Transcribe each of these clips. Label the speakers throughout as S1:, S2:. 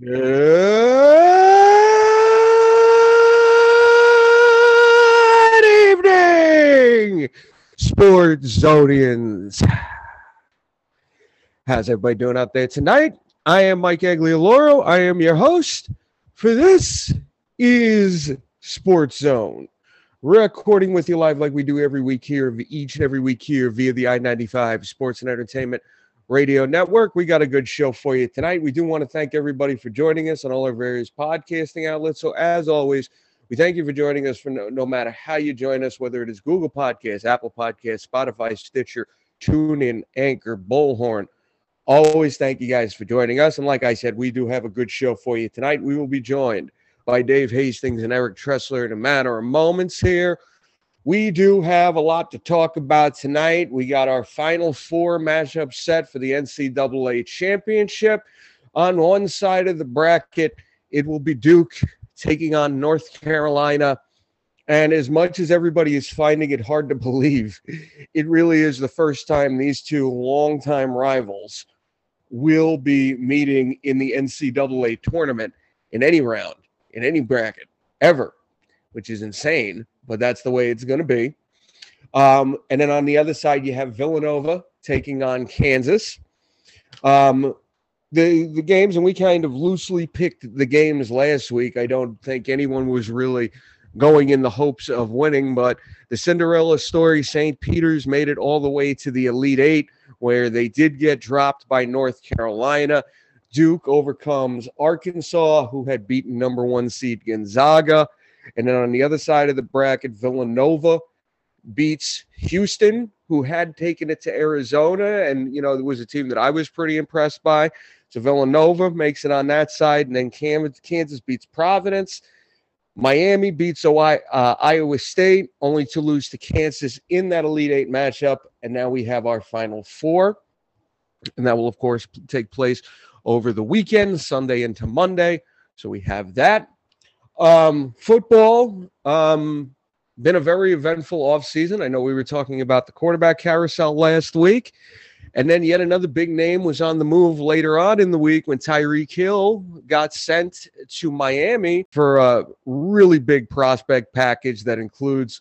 S1: Good evening, Sports Zonians. How's everybody doing out there tonight? I am Mike Aglioloro. I am your host for this is Sports Zone. Recording with you live like we do every week here, each and every week here via the I 95 Sports and Entertainment Radio Network. We got a good show for you tonight. We do want to thank everybody for joining us on all our various podcasting outlets. So, as always, we thank you for joining us for no, no matter how you join us, whether it is Google Podcasts, Apple Podcasts, Spotify, Stitcher, TuneIn, Anchor, Bullhorn. Always thank you guys for joining us. And like I said, we do have a good show for you tonight. We will be joined by Dave Hastings and Eric Tressler in a matter of moments here. We do have a lot to talk about tonight. We got our final four matchup set for the NCAA championship. On one side of the bracket, it will be Duke taking on North Carolina. And as much as everybody is finding it hard to believe, it really is the first time these two longtime rivals will be meeting in the NCAA tournament in any round, in any bracket, ever, which is insane, but that's the way it's going to be. Um, and then on the other side, you have Villanova taking on Kansas. Um, the the games, and we kind of loosely picked the games last week. I don't think anyone was really going in the hopes of winning, but the Cinderella story, St. Peter's made it all the way to the Elite Eight, where they did get dropped by North Carolina. Duke overcomes Arkansas, who had beaten number one seed Gonzaga. And then on the other side of the bracket, Villanova beats Houston, who had taken it to Arizona. And, you know, there was a team that I was pretty impressed by. So Villanova makes it on that side. And then Kansas beats Providence. Miami beats uh, Iowa State, only to lose to Kansas in that Elite Eight matchup. And now we have our Final Four. And that will, of course, take place over the weekend, Sunday into Monday. So we have that. Um, football, um, been a very eventful offseason. I know we were talking about the quarterback carousel last week. And then yet another big name was on the move later on in the week when Tyreek Hill got sent to Miami for a really big prospect package that includes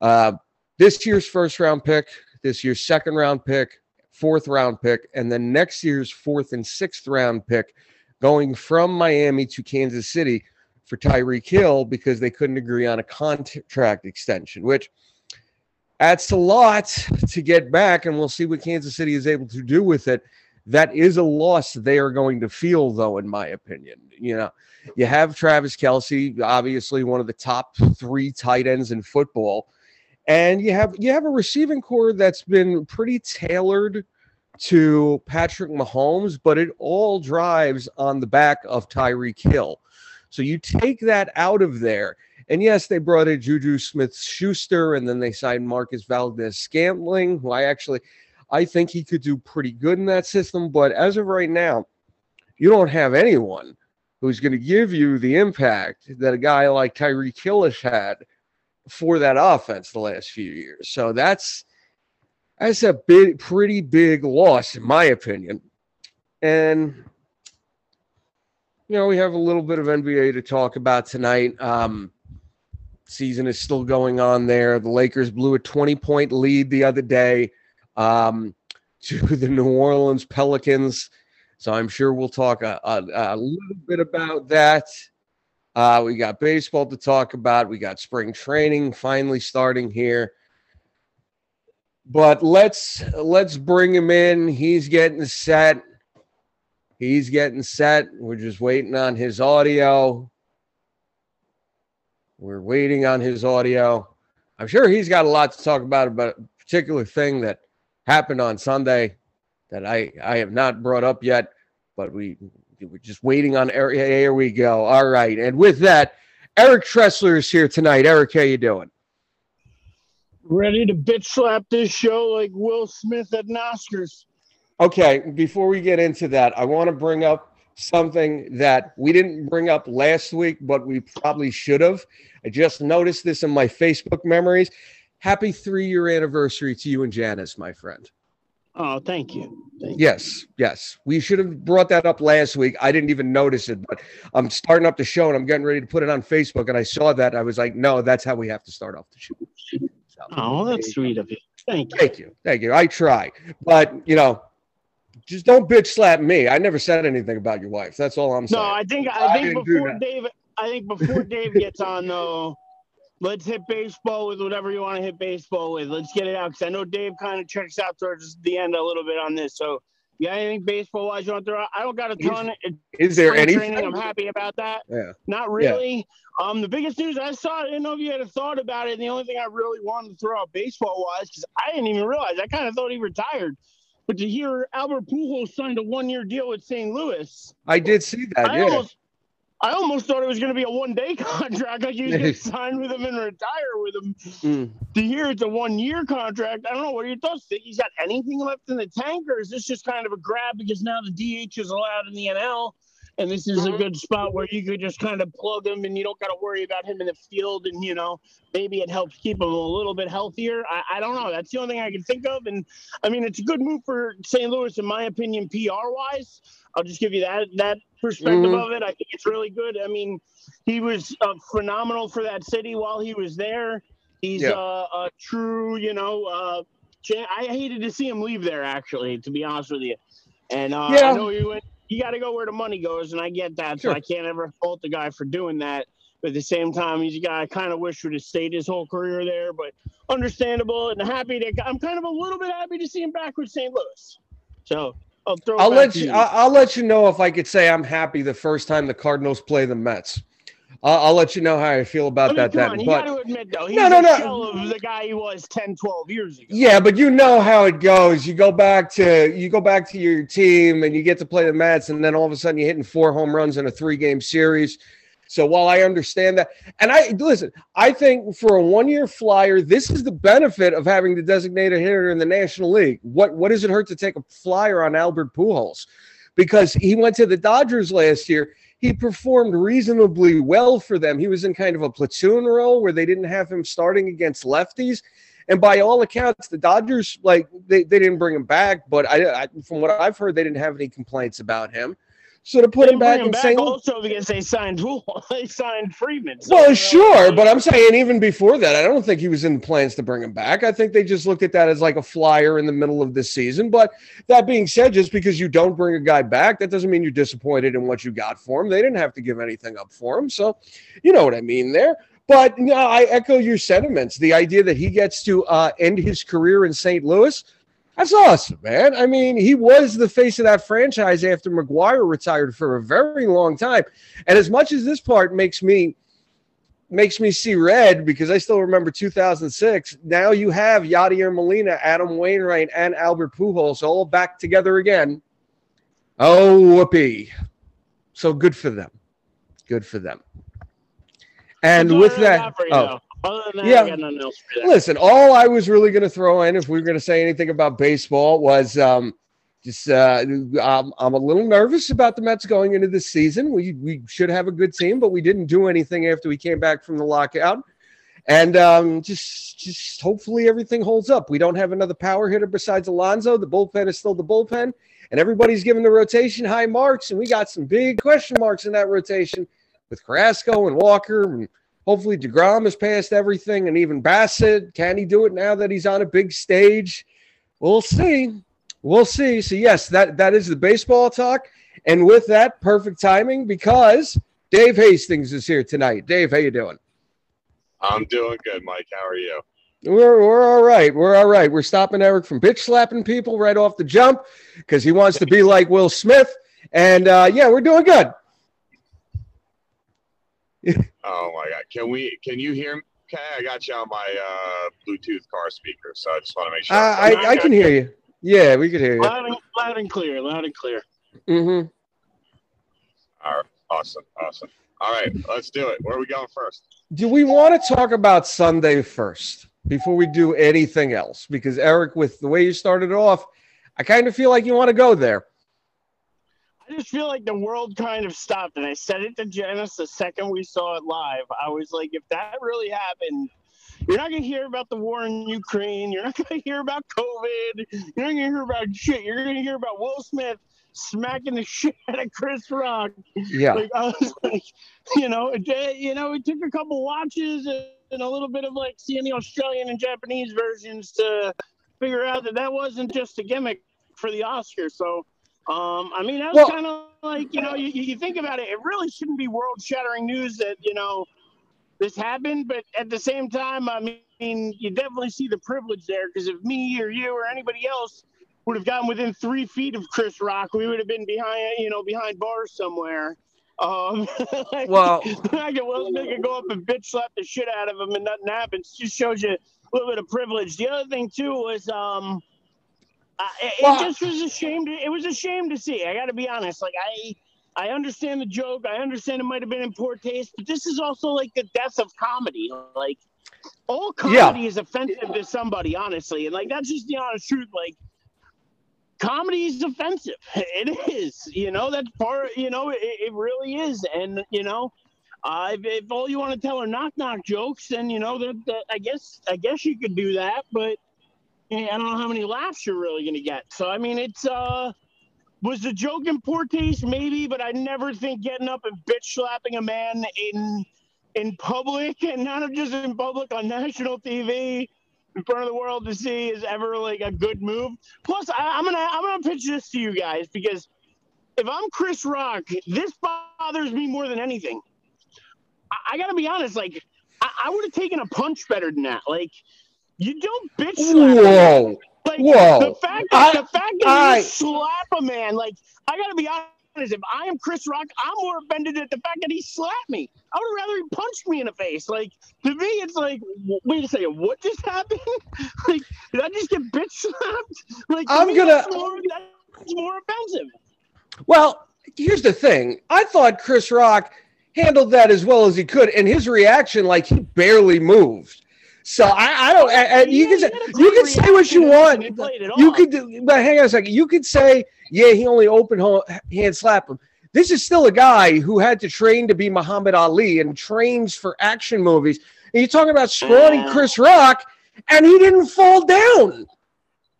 S1: uh, this year's first round pick, this year's second round pick, fourth round pick, and then next year's fourth and sixth round pick going from Miami to Kansas City for Tyreek Hill because they couldn't agree on a contract extension, which that's a lot to get back, and we'll see what Kansas City is able to do with it. That is a loss they are going to feel, though, in my opinion. You know, you have Travis Kelce, obviously one of the top three tight ends in football, and you have you have a receiving corps that's been pretty tailored to Patrick Mahomes, but it all drives on the back of Tyreek Hill. So you take that out of there. And yes, they brought in Juju Smith Schuster and then they signed Marcus Valdes Scantling, who I actually I think he could do pretty good in that system. But as of right now, you don't have anyone who's going to give you the impact that a guy like Tyreek Hill's had for that offense the last few years. So that's that's a big, pretty big loss, in my opinion. And you know, we have a little bit of NBA to talk about tonight. Um, season is still going on there. The Lakers blew a 20 point lead the other day um, to the New Orleans Pelicans. So I'm sure we'll talk a, a, a little bit about that. Uh, we got baseball to talk about. We got spring training finally starting here. But let's let's bring him in. He's getting set. He's getting set. We're just waiting on his audio. We're waiting on his audio. I'm sure he's got a lot to talk about about a particular thing that happened on Sunday that I I have not brought up yet, but we we're just waiting on Eric. Here we go. All right, and with that, Eric Tressler is here tonight. Eric, how you doing?
S2: Ready to bitch slap this show like Will Smith at Oscars.
S1: Okay, before we get into that, I want to bring up something that we didn't bring up last week, but we probably should have. I just noticed this in my Facebook memories. Happy three year anniversary to you and Janice, my friend.
S2: Oh, thank you. Thank
S1: Yes, yes. We should have brought that up last week. I didn't even notice it, but I'm starting up the show and I'm getting ready to put it on Facebook. And I saw that. I was like, no, that's how we have to start off the show. So,
S2: Oh, that's sweet of you. Thank you.
S1: Thank you. Thank you. I try. But, you know, just don't bitch slap me. I never said anything about your wife. That's all I'm saying.
S2: No, I think
S1: I
S2: I think before. Dave, I think before Dave gets on though, let's hit baseball with whatever you want to hit baseball with. Let's get it out because I know Dave kind of checks out towards the end a little bit on this. So, yeah, anything baseball wise you want to throw out? I don't got a ton. It's
S1: Is there anything?
S2: training. I'm happy about that.
S1: Yeah.
S2: Not really. Um, the biggest news I saw, I didn't know if you had a thought about it. And the only thing I really wanted to throw out baseball wise, because I didn't even realize, I kind of thought he retired. But to hear Albert Pujols signed a one year deal with St. Louis,
S1: I did see that.
S2: I
S1: Yeah.
S2: almost, I almost thought it was going to be a one day contract, like going to sign with him and retire with him.
S1: Mm.
S2: To hear it's a one year contract, I don't know. What are your thoughts? Think he's got anything left in the tank, or is this just kind of a grab because now the DH is allowed in the NL? And this is a good spot where you could just kind of plug him and you don't got to worry about him in the field. And, you know, maybe it helps keep him a little bit healthier. I, I don't know. That's the only thing I can think of. And I mean, it's a good move for St. Louis, in my opinion, PR wise. I'll just give you that that perspective
S1: Mhm.
S2: of it. I think it's really good. I mean, he was uh, phenomenal for that city while he was there. He's
S1: Yeah.
S2: uh, a true, you know, uh, I hated to see him leave there. Actually, to be honest with you, and uh,
S1: Yeah.
S2: I know he went. You got to go where the money goes, and I get that.
S1: Sure.
S2: So I can't ever fault the guy for doing that. But at the same time, he's a guy I kind of wish would have stayed his whole career there. But understandable and happy to. I'm kind of a little bit happy to see him back with St. Louis. So I'll throw.
S1: I'll let you. I- I'll let you know if I could say I'm happy the first time the Cardinals play the Mets. I'll, I'll let you know how I feel about
S2: I mean,
S1: that then.
S2: on, you
S1: But
S2: admit though, he's
S1: No, no, no.
S2: the guy he was 10, 12 years ago.
S1: yeah, but you know how it goes. You go back to you go back to your team and you get to play the Mets, and then all of a sudden you're hitting four home runs in a three game series. So while I understand that, and I listen, I think for a one year flyer, this is the benefit of having the designated hitter in the National League. What what does it hurt to take a flyer on Albert Pujols? Because he went to the Dodgers last year. He performed reasonably well for them. He was in kind of a platoon role where they didn't have him starting against lefties. And by all accounts, the Dodgers like they, they didn't bring him back, but I, I from what I've heard, they didn't have any complaints about him. So to put
S2: They
S1: him back
S2: bring
S1: in
S2: him
S1: St.
S2: back also because they signed. They signed Freeman. So,
S1: well, sure, but I'm saying even before that, I don't think he was in the plans to bring him back. I think they just looked at that as like a flyer in the middle of this season. But that being said, just because you don't bring a guy back, that doesn't mean you're disappointed in what you got for him. They didn't have to give anything up for him, so you know what I mean there. But no, I echo your sentiments. The idea that he gets to uh, end his career in St. Louis, that's awesome, man. I mean, he was the face of that franchise after McGwire retired for a very long time. And as much as this part makes me makes me see red because I still remember 2006. Now you have Yadier Molina, Adam Wainwright, and Albert Pujols all back together again. Oh, whoopee! So good for them. Good for them. And with that, oh.
S2: Other than that,
S1: Yeah.
S2: I got nothing else for you.
S1: Listen, all I was really going to throw in, if we were going to say anything about baseball, was um, just uh, I'm, I'm a little nervous about the Mets going into this season. We we should have a good team, but we didn't do anything after we came back from the lockout, and um, just just hopefully everything holds up. We don't have another power hitter besides Alonso. The bullpen is still the bullpen, and everybody's giving the rotation high marks, and we got some big question marks in that rotation with Carrasco and Walker and Hopefully, DeGrom has passed everything, and even Bassitt. Can he do it now that he's on a big stage? We'll see. We'll see. So, yes, that, that is the baseball talk. And with that, perfect timing because Dave Hastings is here tonight. Dave, how you doing?
S3: I'm doing good, Mike. How are you?
S1: We're, we're all right. We're all right. We're stopping Eric from bitch slapping people right off the jump because he wants to be like Will Smith. And uh, yeah, we're doing good.
S3: Oh my God! Can we? Can you hear me? Okay, I got you on my uh, Bluetooth car speaker, so I just want to make sure.
S1: Uh, I, I can hear you. Yeah, we could hear you.
S2: Loud and, loud and clear. Loud and clear.
S1: Mm-hmm.
S3: All right, awesome, awesome. All right, let's do it. Where are we going first?
S1: Do we want to talk about Sunday first before we do anything else? Because Eric, with the way you started off, I kind of feel like you want to go there.
S2: I just feel like the world kind of stopped. And I said it to Janice the second we saw it live. I was like, if that really happened, You're not going to hear about the war in Ukraine. You're not going to hear about COVID. You're not going to hear about shit. You're going to hear about Will Smith smacking the shit out of Chris Rock.
S1: Yeah.
S2: Like I was like, you know, it, you know, it took a couple watches and a little bit of like seeing the Australian and Japanese versions to figure out that that wasn't just a gimmick for the Oscars. So, um, I mean, that was
S1: Well-
S2: kind of like you know, you, you think about it, it really shouldn't be world-shattering news that you know this happened, but at the same time, I mean, you definitely see the privilege there because if me or you or anybody else would have gotten within three feet of Chris Rock, we would have been behind, you know, behind bars somewhere. Um, like,
S1: Well-
S2: I could, could go up and bitch slap the shit out of him and nothing happens. Just shows you a little bit of privilege. The other thing too was, um, uh, it, it just was a shame. To, it was a shame to see. I got to be honest. Like I, I understand the joke. I understand it might have been in poor taste, but this is also like the death of comedy. Like all
S1: Yeah.
S2: comedy is offensive to somebody, honestly, and like that's just the honest truth. Like comedy is offensive. It is. You know that's part. You know it, it really is, and you know. Uh, if, if all you want to tell are knock knock jokes, then you know that, I guess I guess you could do that, but yeah, I don't know how many laughs you're really gonna get. So I mean, it's uh, was the joke in poor taste? Maybe, but I never think getting up and bitch slapping a man in in public and not just in public on national TV in front of the world to see is ever like a good move. Plus, I, I'm gonna I'm gonna pitch this to you guys because if I'm Chris Rock, this bothers me more than anything. I, I gotta be honest, like I would have taken a punch better than that. Like you don't bitch slap.
S1: Whoa.
S2: Like
S1: Whoa.
S2: the fact that
S1: I-
S2: the fact that
S1: I-
S2: you slap a man, like I gotta be honest, if I am Chris Rock, I'm more offended at the fact that he slapped me. I would rather he punched me in the face. Like to me, it's like, wait a second, what just happened? like did I just get bitch slapped? Like
S1: I'm
S2: me,
S1: gonna-
S2: that's more, that's more offensive.
S1: Well, here's the thing. I thought Chris Rock handled that as well as he could, and his reaction, like he barely moved. So I, I don't. You
S2: Yeah,
S1: can say
S2: he had a
S1: you
S2: great
S1: can say what you want.
S2: and he played it
S1: You could, do- but hang on a second. You could say, yeah, he only opened ho- hand slap him. This is still a guy who had to train to be Muhammad Ali and trains for action movies. And you're talking about scrawny. Chris Rock, and he didn't fall down.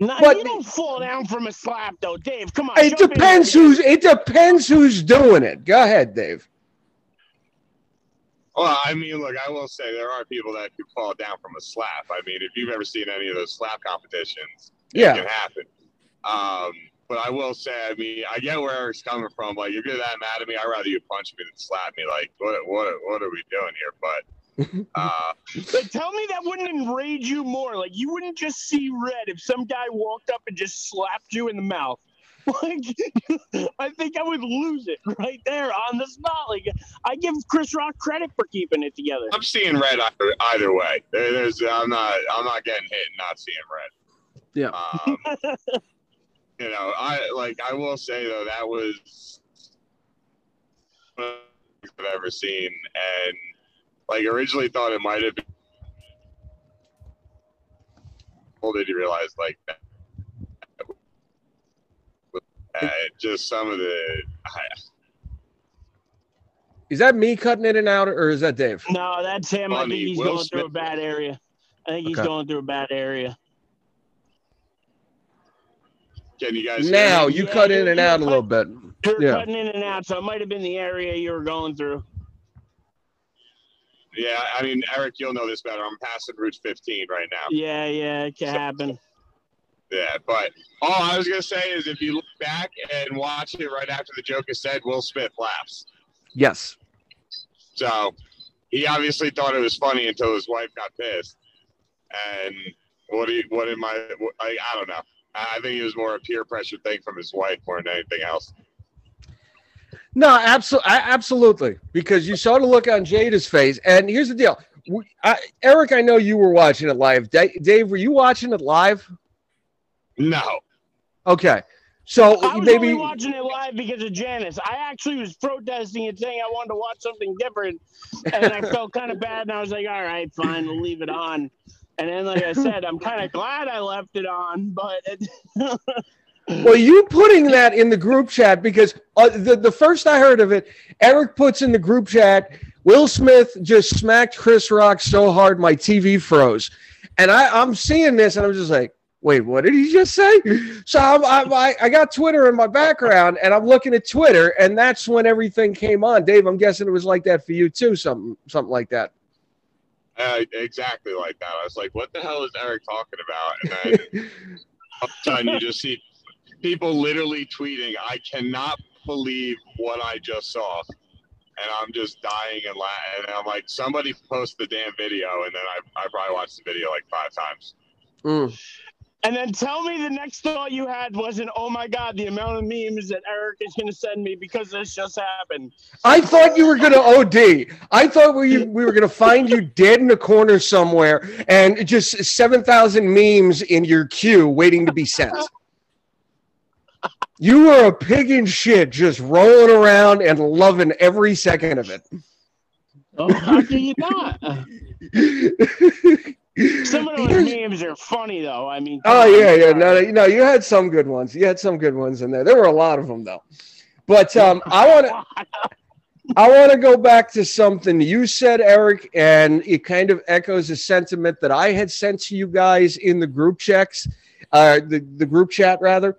S2: Nah,
S1: but-
S2: you don't fall down from a slap though, Dave. Come on.
S1: It depends who's. It depends who's doing it. Go ahead, Dave.
S4: Well, I mean, look, I will say there are people that could fall down from a slap. I mean, if you've ever seen any of those slap competitions,
S1: yeah.
S4: it can happen. Um, but I will say, I mean, I get where Eric's coming from. Like, if you're that mad at me, I'd rather you punch me than slap me. Like, what, what, what are we doing here? But, uh,
S2: Like, tell me that wouldn't enrage you more. Like, you wouldn't just see red if some guy walked up and just slapped you in the mouth. Like, I think I would lose it right there on the spot. Like, I give Chris Rock credit for keeping it together.
S4: I'm seeing red either, either way. There's, I'm not, I'm not getting hit and not seeing red.
S1: Yeah.
S4: Um, you know, I like. I will say though that was one of things I've ever seen, and like originally thought it might have been. Well, did you realize like that? Uh, just some of the I,
S1: Is that me cutting in and out, or is that Dave?
S2: No, that's him. I think he's
S4: Will
S2: going through a bad area. I think he's
S1: Okay.
S2: going through a bad area.
S4: can you guys
S1: Now
S4: me?
S1: you
S2: Yeah,
S1: cut in and
S2: you're
S1: out a little bit.
S2: You're
S1: Yeah.
S2: cutting in and out, so it might have been the area you were going through.
S4: Yeah, I mean, Eric, you'll know this better. I'm passing Route 15 right now.
S2: Yeah, yeah, it can happen.
S4: Yeah, but all I was gonna say is if you look back and watch it right after the joke is said, Will Smith laughs.
S1: Yes.
S4: So he obviously thought it was funny until his wife got pissed. And what do you, what am I? I, I don't know. I think it was more a peer pressure thing from his wife more than anything else.
S1: No, absolutely, absolutely, because you saw the look on Jada's face. And here's the deal, I, Eric. I know you were watching it live. Da- Dave, were you watching it live?
S4: No,
S1: Okay, so
S2: I was
S1: maybe
S2: only watching it live because of Janice. I actually was protesting and saying I wanted to watch something different, and I felt kind of bad, and I was like, "All right, fine, we'll leave it on." And then, like I said, I'm kind of glad I left it on, but it,
S1: well, you putting that in the group chat because uh, the the first I heard of it, Eric puts in the group chat Will Smith just smacked Chris Rock so hard my TV froze. And I, I'm seeing this and I'm just like, wait, what did he just say? So I'm, I'm, I, I got Twitter in my background and I'm looking at Twitter and that's when everything came on. Dave, I'm guessing it was like that for you too, something, something like that.
S3: Uh, exactly like that. I was like, what the hell is Eric talking about? And then all of a you just see people literally tweeting, I cannot believe what I just saw. And I'm just dying and laughing. And I'm like, somebody post the damn video. And then I, I probably watched the video like five times.
S1: Mm.
S2: And then tell me the next thought you had wasn't, oh my God, the amount of memes that Eric is going to send me because this just happened.
S1: I thought you were going to OD. I thought we, we were going to find you dead in a corner somewhere and just 7,000 memes in your queue waiting to be sent. You were a pig in shit just rolling around and loving every second of it.
S2: Oh, how can you not? Some of those names are funny though. I mean,
S1: Oh yeah, yeah. No, no, no, you had some good ones. You had some good ones in there. There were a lot of them though. But um, I want to, I want to go back to something you said, Eric, and it kind of echoes a sentiment that I had sent to you guys in the group checks, uh, the the group chat rather.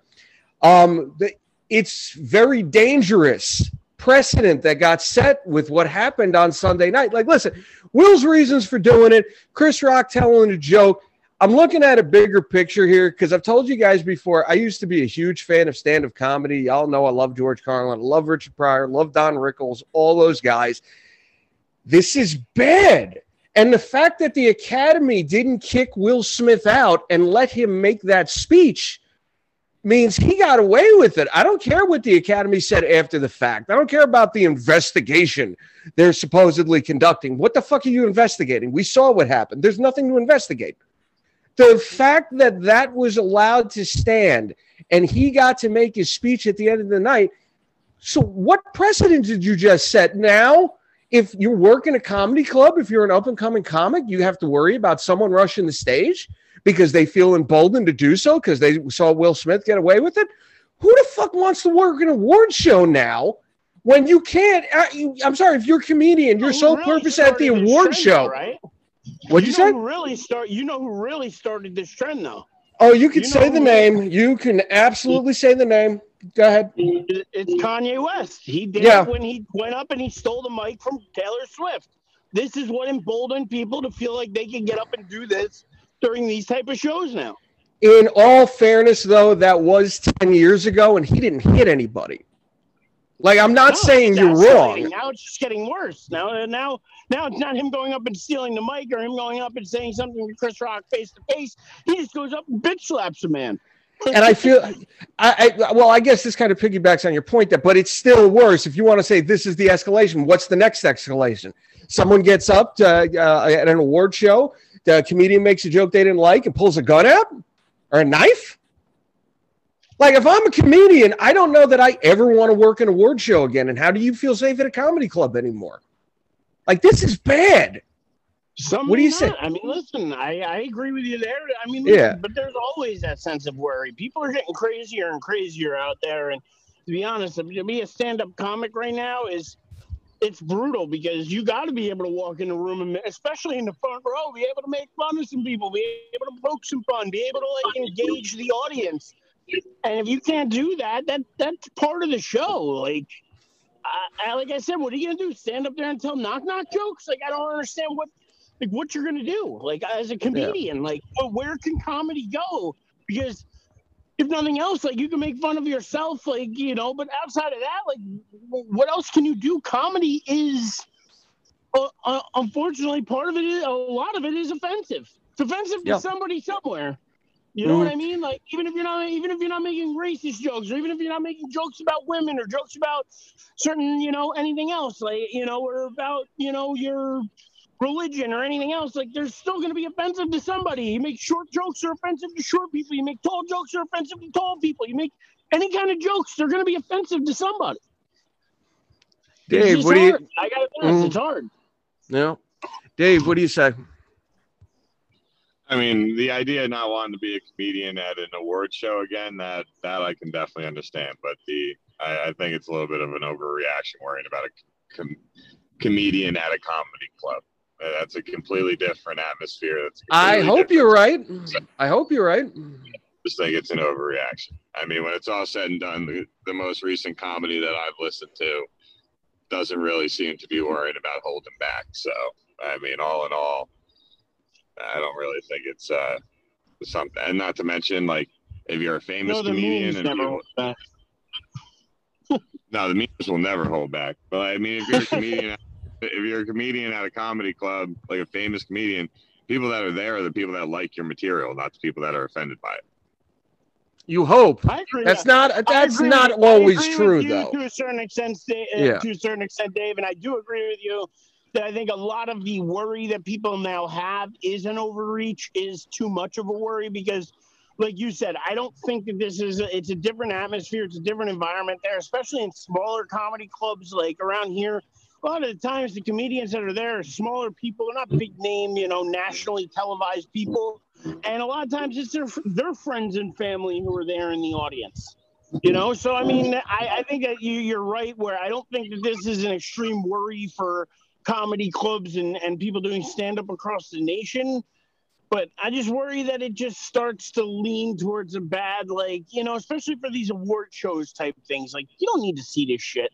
S1: Um, the, it's very dangerous precedent that got set with what happened on Sunday night. Like, listen, Will's reasons for doing it, Chris Rock telling a joke. I'm looking at a bigger picture here because I've told you guys before. I used to be a huge fan of stand-up comedy. Y'all know I love George Carlin, I love Richard Pryor, love Don Rickles, all those guys. This is bad. And the fact that the Academy didn't kick Will Smith out and let him make that speech means he got away with it. I don't care what the Academy said after the fact. I don't care about the investigation they're supposedly conducting. What the fuck are you investigating? We saw what happened. There's nothing to investigate. The fact that that was allowed to stand and he got to make his speech at the end of the night. So, what precedent did you just set? Now, if you work in a comedy club, if you're an up and coming comic, you have to worry about someone rushing the stage because they feel emboldened to do so because they saw Will Smith get away with it. Who the fuck wants to work an award show now when you can't? Uh, you, I'm sorry, if you're a comedian, your
S2: Who
S1: sole
S2: really
S1: purpose at the award
S2: trend,
S1: show.
S2: right?
S1: What'd you,
S2: know
S1: say?
S2: Really start? You know who really started this trend though?
S1: Oh, you can
S2: you
S1: say the name. You can absolutely say the name. Go ahead.
S2: It's Kanye West. He did
S1: Yeah.
S2: it when he went up and he stole the mic from Taylor Swift. This is what emboldened people to feel like they can get up and do this during these type of shows now.
S1: In all fairness, though, that was 10 years ago and he didn't hit anybody. Like, I'm not
S2: No,
S1: saying you're wrong.
S2: Now it's just getting worse. Now, now, now it's not him going up and stealing the mic or him going up and saying something to Chris Rock face to face. He just goes up and bitch slaps a man.
S1: and I feel, I, I well, I guess this kind of piggybacks on your point that, but it's still worse. If you want to say this is the escalation, what's the next escalation? Someone gets up to, uh, at an award show, the uh, comedian makes a joke they didn't like and pulls a gun out or a knife. Like, if I'm a comedian, I don't know that I ever want to work an award show again. And how do you feel safe at a comedy club anymore? Like, this is bad.
S2: Some
S1: What do you say?
S2: I mean, listen, I, I agree with you there. I mean,
S1: Yeah.
S2: but there's always that sense of worry. People are getting crazier and crazier out there. And to be honest, to be a stand-up comic right now is it's brutal because you got to be able to walk in the room and especially in the front row, be able to make fun of some people, be able to poke some fun, be able to like engage the audience. And if you can't do that, that that's part of the show. Like, I, I, like I said, what are you gonna do? Stand up there and tell knock knock jokes? Like, I don't understand what like what you're gonna do like as a comedian like well, where can comedy go because if nothing else like you can make fun of yourself like you know but outside of that like what else can you do comedy is uh, uh, unfortunately part of it is a lot of it is offensive it's offensive
S1: Yeah.
S2: to somebody somewhere you know what
S1: Mhm.
S2: I mean? Like even if you're not even if you're not making racist jokes, or even if you're not making jokes about women or jokes about certain, you know, anything else, like you know, or about you know your religion or anything else, like there's still going to be offensive to somebody. You make short jokes are offensive to short people. You make tall jokes are offensive to tall people. You make any kind of jokes, they're going to be offensive to somebody.
S1: Dave,
S2: just
S1: what do you.
S2: I got to be honest,
S1: Mhm.
S2: it's hard.
S1: no. Dave, what do you say?
S3: I mean, the idea of not wanting to be a comedian at an award show again, that that I can definitely understand. But the I, I think it's a little bit of an overreaction worrying about a com- comedian at a comedy club. Uh, That's a completely different atmosphere. That's a
S1: I
S3: completely
S1: hope you're right. I hope you're right.
S3: just think it's an overreaction. I mean, when it's all said and done, the, the most recent comedy that I've listened to doesn't really seem to be worried about holding back. So, I mean, all in all, I don't really think it's uh something. And not to mention, like, if you're a famous
S2: No, the
S3: comedian
S2: memes
S3: and
S2: never
S3: people,
S2: hold back.
S3: no, the memes will never hold back. But I mean, if you're a comedian, if you're a comedian at a comedy club, like a famous comedian, people that are there are the people that like your material, not the people that are offended by it.
S1: You hope.
S2: I agree.
S1: That's
S2: yeah.
S1: not that's not
S2: with-
S1: always true though.
S2: To a certain extent, Sta- uh,
S1: Yeah.
S2: to a certain extent, Dave, and I do agree with you that I think a lot of the worry that people now have is an overreach, is too much of a worry because, like you said, I don't think that this is. A, it's a different atmosphere. It's a different environment there, especially in smaller comedy clubs like around here. A lot of the times, the comedians that are there are smaller people. They're not big name, you know, nationally televised people. And a lot of times, it's their their friends and family who are there in the audience. You know, so I mean, I, I think that you, you're right. Where I don't think that this is an extreme worry for comedy clubs and, and people doing stand up across the nation. But I just worry that it just starts to lean towards a bad, like, you know, especially for these award shows type things. Like, you don't need to see this shit.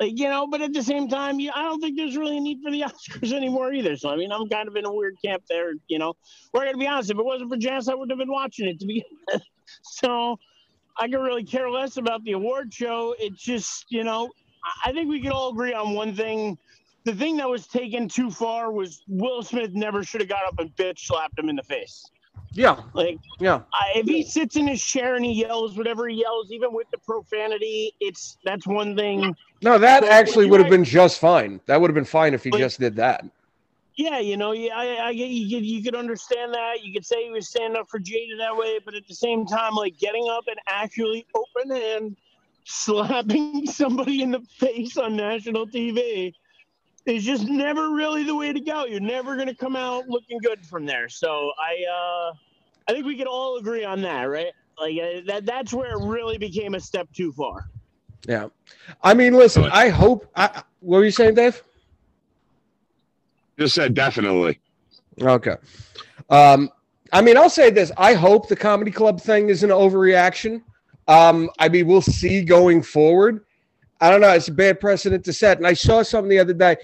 S2: Like, you know, but at the same time, you, I don't think there's really a need for the Oscars anymore either. So, I mean, I'm kind of in a weird camp there, you know. We're going to be honest, if it wasn't for Jazz, I wouldn't have been watching it to begin with. So, I could really care less about the award show. It's just, you know, I think we could all agree on one thing. The thing that was taken too far was Will Smith never should have got up and bitch slapped him in the face.
S1: Yeah,
S2: Like,
S1: yeah.
S2: I, if he sits in his chair and he yells whatever he yells, even with the profanity, it's that's one thing.
S1: No, that
S2: So,
S1: actually would have been just fine. That would have been fine if he
S2: Like-
S1: just did that.
S2: Yeah, you know, yeah, I, I you, could- you could understand that. You could say he was standing up for Jada that way, but at the same time, like getting up and actually open hand slapping somebody in the face on national TV is just never really the way to go. You're never going to come out looking good from there. So I, uh, I think we could all agree on that, right? Like uh, that, that's where it really became a step too far.
S1: Yeah. I mean, listen, I hope. I, what were you saying, Dave?
S3: Just said definitely.
S1: Okay. Um, I mean, I'll say this. I hope the comedy club thing is an overreaction. Um, I mean, we'll see going forward. I don't know. It's a bad precedent to set. And I saw something the other day.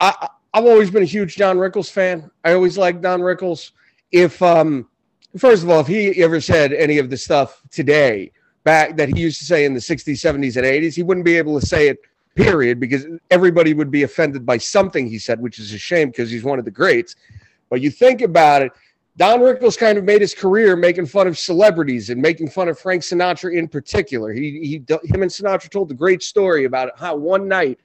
S1: I, I've always been a huge Don Rickles fan. I always liked Don Rickles. If, um, first of all, if he ever said any of the stuff today back that he used to say in the 60s, 70s, and 80s, he wouldn't be able to say it, period, because everybody would be offended by something he said, which is a shame because he's one of the greats. But you think about it, Don Rickles kind of made his career making fun of celebrities and making fun of Frank Sinatra in particular. He, he, him and Sinatra told a great story about how one night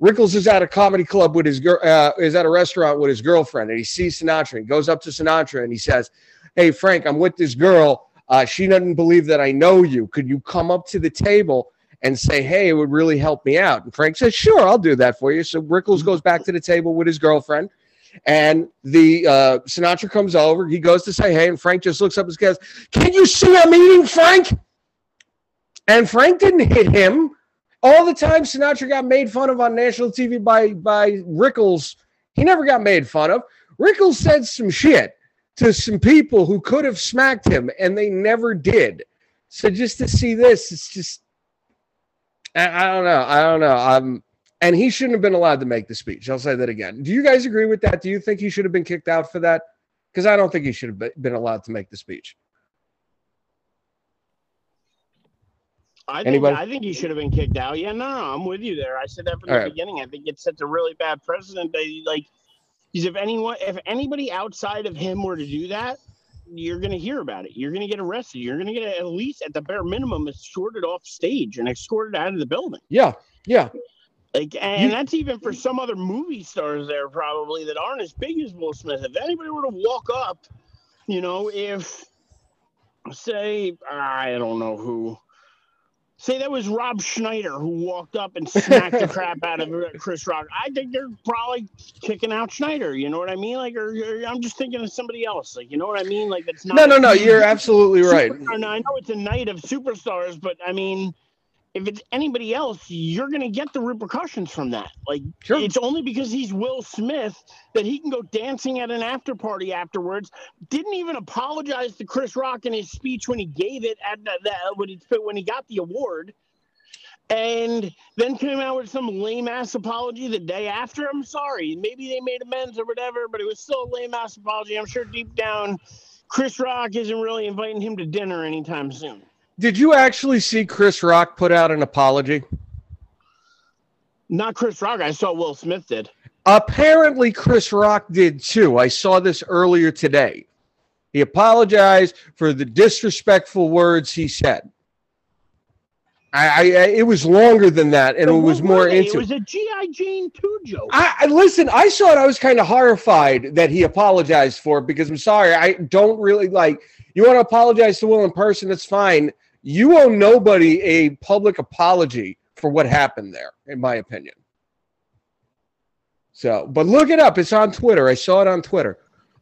S1: Rickles is at a comedy club with his girl, uh, is at a restaurant with his girlfriend, and he sees Sinatra. He goes up to Sinatra and he says, "Hey Frank, I'm with this girl. Uh, she doesn't believe that I know you. Could you come up to the table and say, hey, it would really help me out?" And Frank says, "Sure, I'll do that for you." So Rickles goes back to the table with his girlfriend. And the uh, Sinatra comes over. He goes to say hey, and Frank just looks up and says, "Can you see I'm eating, Frank?" And Frank didn't hit him. All the time Sinatra got made fun of on national TV by by Rickles, he never got made fun of. Rickles said some shit to some people who could have smacked him, and they never did. So just to see this, it's just I, I don't know. I don't know. Um, and he shouldn't have been allowed to make the speech. I'll say that again. Do you guys agree with that? Do you think he should have been kicked out for that? Because I don't think he should have been allowed to make the speech.
S2: I think
S1: Anybody?
S2: I think he should have been kicked out. Yeah, no, I'm with you there. I said that from
S1: All
S2: the
S1: right.
S2: beginning. I think it sets a really bad precedent. That he, like, because if anyone, if anybody outside of him were to do that, you're gonna hear about it. You're gonna get arrested. You're gonna get at least at the bare minimum escorted off stage and escorted out of the building.
S1: Yeah, yeah,
S2: Like, and that's even for some other movie stars there probably that aren't as big as Will Smith. If anybody were to walk up, you know, if say I don't know who, say that was Rob Schneider who walked up and smacked the crap out of Chris Rock, I think they're probably kicking out Schneider. You know what I mean? Like, or, or I'm just thinking of somebody else. Like, you know what I mean? Like, that's not
S1: no, no, no. You're absolutely right.
S2: I know it's a night of superstars, but I mean, if it's anybody else, you're going to get the repercussions from that. Like,
S1: Sure.
S2: it's only because he's Will Smith that he can go dancing at an after party afterwards. Didn't even apologize to Chris Rock in his speech when he gave it at the, the when he when he got the award, and then came out with some lame ass apology the day after. I'm sorry, maybe they made amends or whatever, but it was still a lame ass apology. I'm sure deep down, Chris Rock isn't really inviting him to dinner anytime soon.
S1: Did you actually see Chris Rock put out an apology?
S2: Not Chris Rock. I saw Will Smith did.
S1: Apparently, Chris Rock did too. I saw this earlier today. He apologized for the disrespectful words he said. I, I it was longer than that, and it was more into.
S2: It was a GI Jane two joke.
S1: I, I listen. I saw it. I was kind of horrified that he apologized for it because I'm sorry. I don't really like. You want to apologize to Will in person? That's fine. You owe nobody a public apology for what happened there, in my opinion. So, but look it up. It's on Twitter. I saw it on Twitter.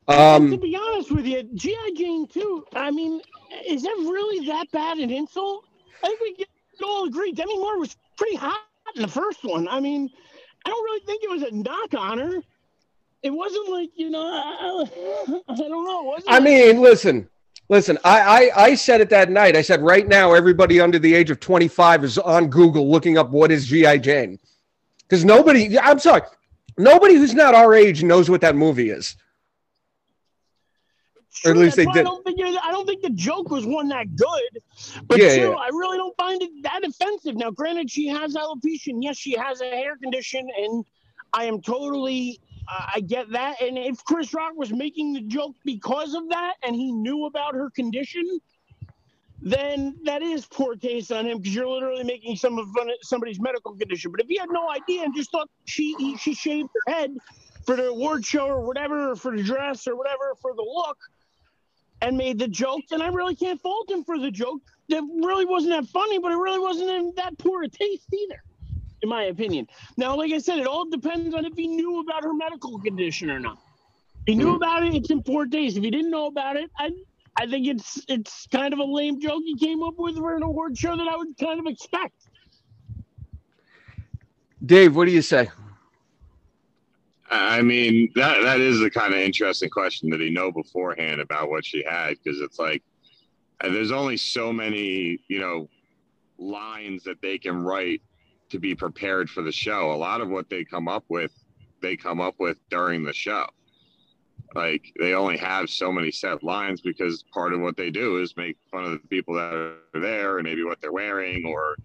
S2: And to
S1: Um,
S2: be honest with you, GI Jane two. I mean, is that really that bad an insult? I think we all agree Demi Moore was pretty hot in the first one. I mean, I don't really think it was a knock on her. It wasn't like you know. I, I don't know. Wasn't
S1: I mean, listen, listen. I, I I said it that night. I said right now, everybody under the age of 25 is on Google looking up what is GI Jane, because nobody. I'm sorry, nobody who's not our age knows what that movie is. or at least they did.
S2: I don't think I don't think the joke was one that good. But
S1: Yeah,
S2: two,
S1: yeah.
S2: I really don't find it that offensive. Now, granted, she has alopecia, and yes, she has a hair condition, and I am totally. I get that, and if Chris Rock was making the joke because of that, and he knew about her condition, then that is poor taste on him because you're literally making some of somebody's medical condition. But if he had no idea and just thought she he, she shaved her head for the award show or whatever, or for the dress or whatever, for the look, and made the joke, then I really can't fault him for the joke. That really wasn't that funny, but it really wasn't in that poor a taste either, in my opinion. Now, like I said, it all depends on if he knew about her medical condition or not. If he knew hmm. about it, it's in four days. If he didn't know about it, I I think it's it's kind of a lame joke he came up with for an award show that I would kind of expect.
S1: Dave, what do you say?
S3: I mean, that that is the kind of interesting question that he know beforehand about what she had because it's like uh, there's only so many, you know, lines that they can write to be prepared for the show. A lot of what they come up with, they come up with during the show. Like they only have so many set lines because part of what they do is make fun of the people that are there and maybe what they're wearing or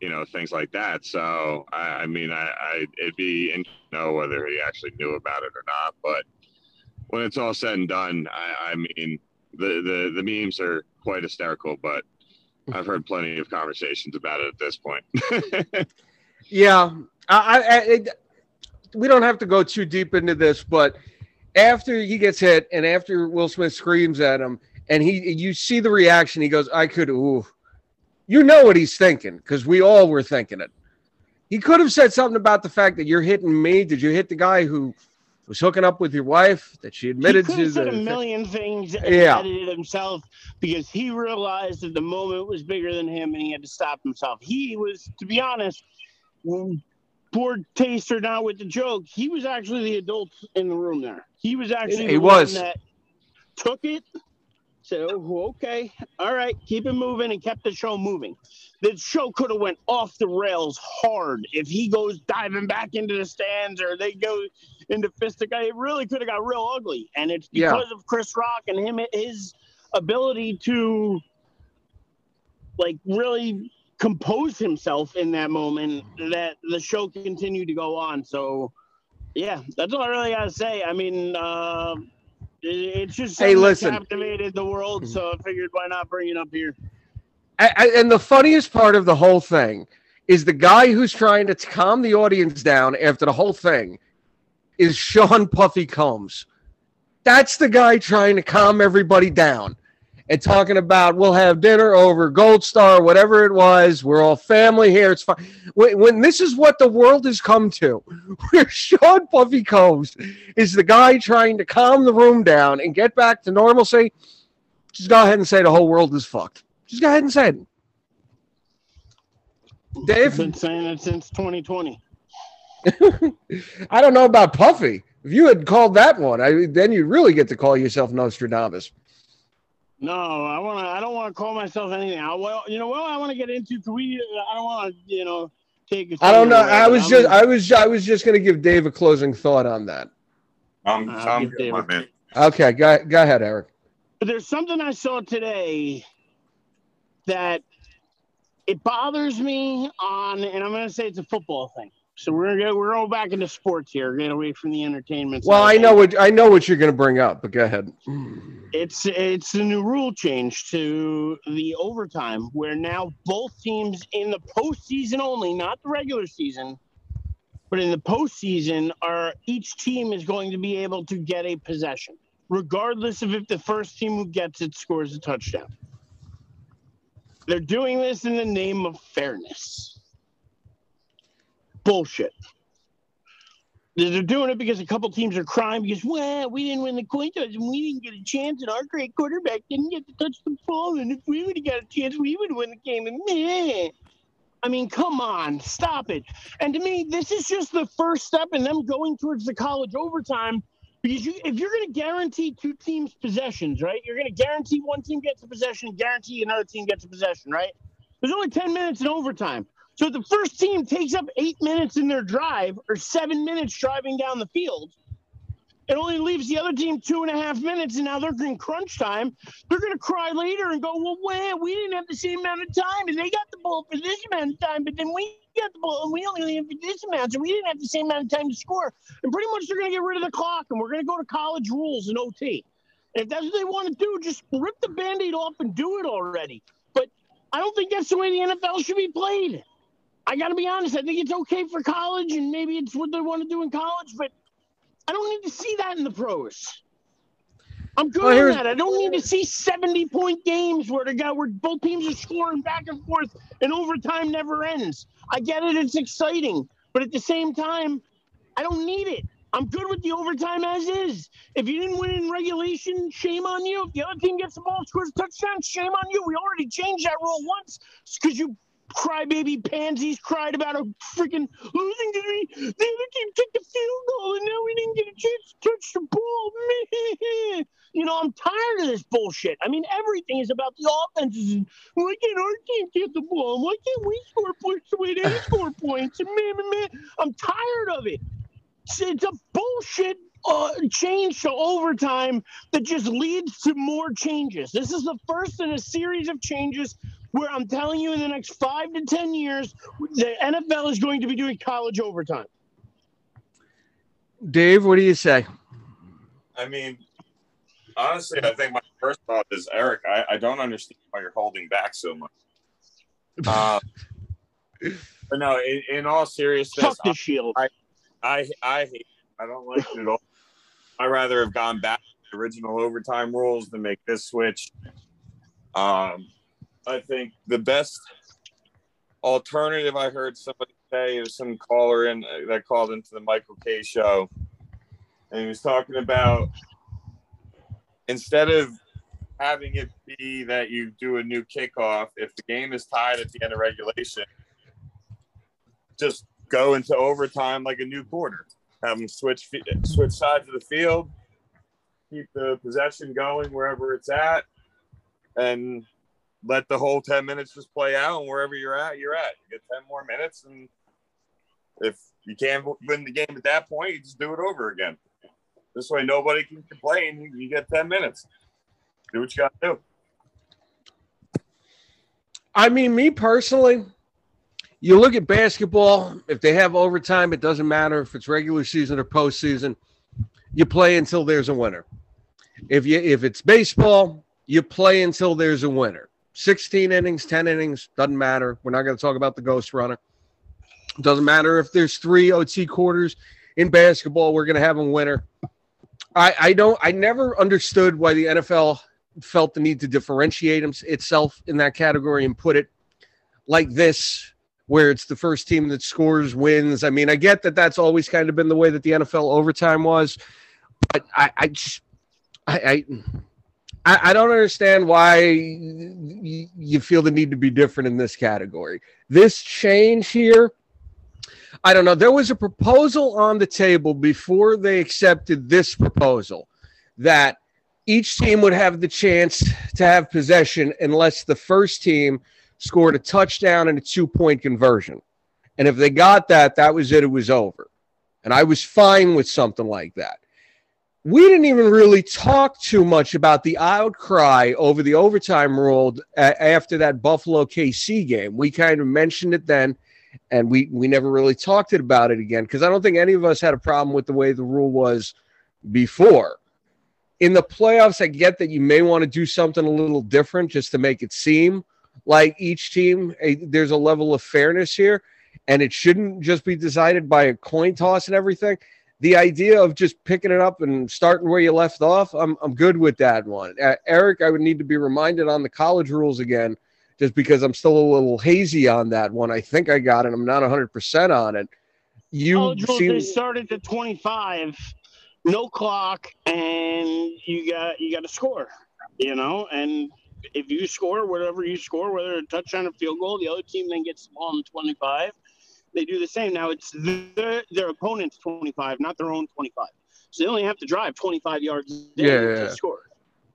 S3: you know things like that. So I, I mean, I, I it'd be in know whether he actually knew about it or not. But when it's all said and done, I, I mean, the, the the memes are quite hysterical. But I've heard plenty of conversations about it at this point.
S1: Yeah, I, I, it, we don't have to go too deep into this, but after he gets hit and after Will Smith screams at him, and he you see the reaction, he goes, "I could." Ooh, you know what he's thinking because we all were thinking it. He could have said something about the fact that you're hitting me. Did you hit the guy who was hooking up with your wife that she
S2: He
S1: admitted
S2: could
S1: to?
S2: said a million things and
S1: Yeah.
S2: edited himself because he realized that the moment was bigger than him and he had to stop himself. He was, to be honest, poor taste or not with the joke, he was actually the adult in the room there. He was actually
S1: He was.
S2: that took it, said, "Oh, okay, all right, keep it moving," and kept the show moving. The show could have went off the rails hard if he goes diving back into the stands or they go into fisticuffs. It really could have got real ugly, and it's
S1: Yeah.
S2: because of Chris Rock and him his ability to like really compose himself in that moment that the show continued to go on. So, yeah, that's all I really got to say. I mean, uh, it, it's just
S1: Hey, listen.
S2: captivated the world, so I figured why not bring it up here.
S1: And the funniest part of the whole thing is the guy who's trying to calm the audience down after the whole thing is Sean Puffy Combs. That's the guy trying to calm everybody down and talking about we'll have dinner over Gold Star, whatever it was. We're all family here. It's fine. When, when this is what the world has come to, where Sean Puffy Combs is the guy trying to calm the room down and get back to normalcy, just go ahead and say the whole world is fucked. Just go ahead and say it. Dave?
S2: I've been saying it since 2020.
S1: I don't know about Puffy. If you had called that one, I, then you really get to call yourself Nostradamus.
S2: No, I want to. I don't want to call myself anything. I well, you know, well, I want to get into. Can we? I don't want to, you know, take.
S1: I don't know. I was just. I was. I was just going to give Dave a closing thought on that.
S3: I'm,
S2: Uh,
S3: I'm good, my man.
S1: Okay, go, go ahead, Eric.
S2: But there's something I saw today that it bothers me on, and I'm going to say it's a football thing. So we're gonna go, we're going back into sports here, get away from the entertainment.
S1: Well,
S2: side
S1: I know what I know what you're going to bring up, but go ahead.
S2: It's it's a new rule change to the overtime, where now both teams in the postseason only, not the regular season, but in the postseason, are each team is going to be able to get a possession, regardless of if the first team who gets it scores a touchdown. They're doing this in the name of fairness. Bullshit. They're doing it because a couple teams are crying because, well, we didn't win the coin toss and we didn't get a chance, and our great quarterback didn't get to touch the ball. And if we would have got a chance, we would won the game. And meh. I mean, come on, stop it. And to me, this is just the first step in them going towards the college overtime. Because you, if you're going to guarantee two teams possessions, right? You're going to guarantee one team gets a possession, guarantee another team gets a possession, right? There's only 10 minutes in overtime. So if the first team takes up eight minutes in their drive or seven minutes driving down the field, it only leaves the other team two and a half minutes, and now they're in crunch time. They're going to cry later and go, "Well, man, we didn't have the same amount of time, and they got the ball for this amount of time, but then we got the ball, and we only have this amount, so we didn't have the same amount of time to score." And pretty much, they're going to get rid of the clock, and we're going to go to college rules and OT. And if that's what they want to do, just rip the band-aid off and do it already. But I don't think that's the way the NFL should be played. I got to be honest. I think it's okay for college, and maybe it's what they want to do in college, but I don't need to see that in the pros. I'm good
S1: Well,
S2: on that. I don't need to see 70 point games where the guy where both teams are scoring back and forth and overtime never ends. I get it, it's exciting, but at the same time, I don't need it. I'm good with the overtime as is. If you didn't win in regulation, shame on you. If the other team gets the ball, scores a touchdown, shame on you. We already changed that rule once because you crybaby pansies cried about a freaking losing to me. The other team took the field goal, and now we didn't get a chance to touch the ball. You know, I'm tired of this bullshit. I mean, everything is about the offenses. And why can't our team get the ball? And why can't we score points the way they score points? And meh, meh, meh. I'm tired of it. It's, it's a bullshit uh, change to overtime that just leads to more changes. This is the first in a series of changes where I'm telling you in the next five to 10 years, the NFL is going to be doing college overtime.
S1: Dave, what do you say?
S4: I mean, honestly, I think my first thought is Eric. I, I don't understand why you're holding back so much. Uh, but no, in, in all seriousness,
S2: Fuck the shield.
S4: I I hate. It. I don't like it at all. I rather have gone back to the original overtime rules than make this switch. Um, I think the best alternative I heard somebody say is some caller in uh, that called into the Michael Kay show, and he was talking about instead of having it be that you do a new kickoff, if the game is tied at the end of regulation, just go into overtime like a new quarter. Have them switch switch sides of the field, keep the possession going wherever it's at, and let the whole 10 minutes just play out. And wherever you're at, you're at. You get 10 more minutes. And if you can't win the game at that point, you just do it over again. This way, nobody can complain. You, get 10 minutes. Do what you got to do.
S1: I mean, me personally, you look at basketball, if they have overtime, it doesn't matter if it's regular season or postseason. You play until there's a winner. If you if it's baseball, you play until there's a winner. 16 innings, 10 innings, doesn't matter. We're not going to talk about the ghost runner. Doesn't matter if there's three OT quarters in basketball, we're going to have a winner. I, I don't I never understood why the NFL felt the need to differentiate itself in that category and put it like this, where it's the first team that scores wins. I mean, I get that that's always kind of been the way that the NFL overtime was, but I, I just, I, I I, I don't understand why y- you feel the need to be different in this category. This change here, I don't know. There was a proposal on the table before they accepted this proposal that each team would have the chance to have possession unless the first team scored a touchdown and a two point conversion. And if they got that, that was it, it was over. And I was fine with something like that. We didn't even really talk too much about the outcry over the overtime rule after that Buffalo KC game. We kind of mentioned it then, and we, we never really talked about it again because I don't think any of us had a problem with the way the rule was before in the playoffs, I get that you may want to do something a little different just to make it seem like each team a, there's a level of fairness here, and it shouldn't just be decided by a coin toss and everything. The idea of just picking it up and starting where you left off, I'm I'm good with that one. Uh, Eric, I would need to be reminded on the college rules again, just because I'm still a little hazy on that one. I think I got it. I'm not 100 percent on it.
S2: You college rules they started at 25 no clock and you got you got to score you know and if you score whatever you score whether a touchdown or field goal the other team then gets the ball in 25 they do the same. Now it's their, their opponent's 25 not their own 25 so they only have to drive 25 yards yeah, to score.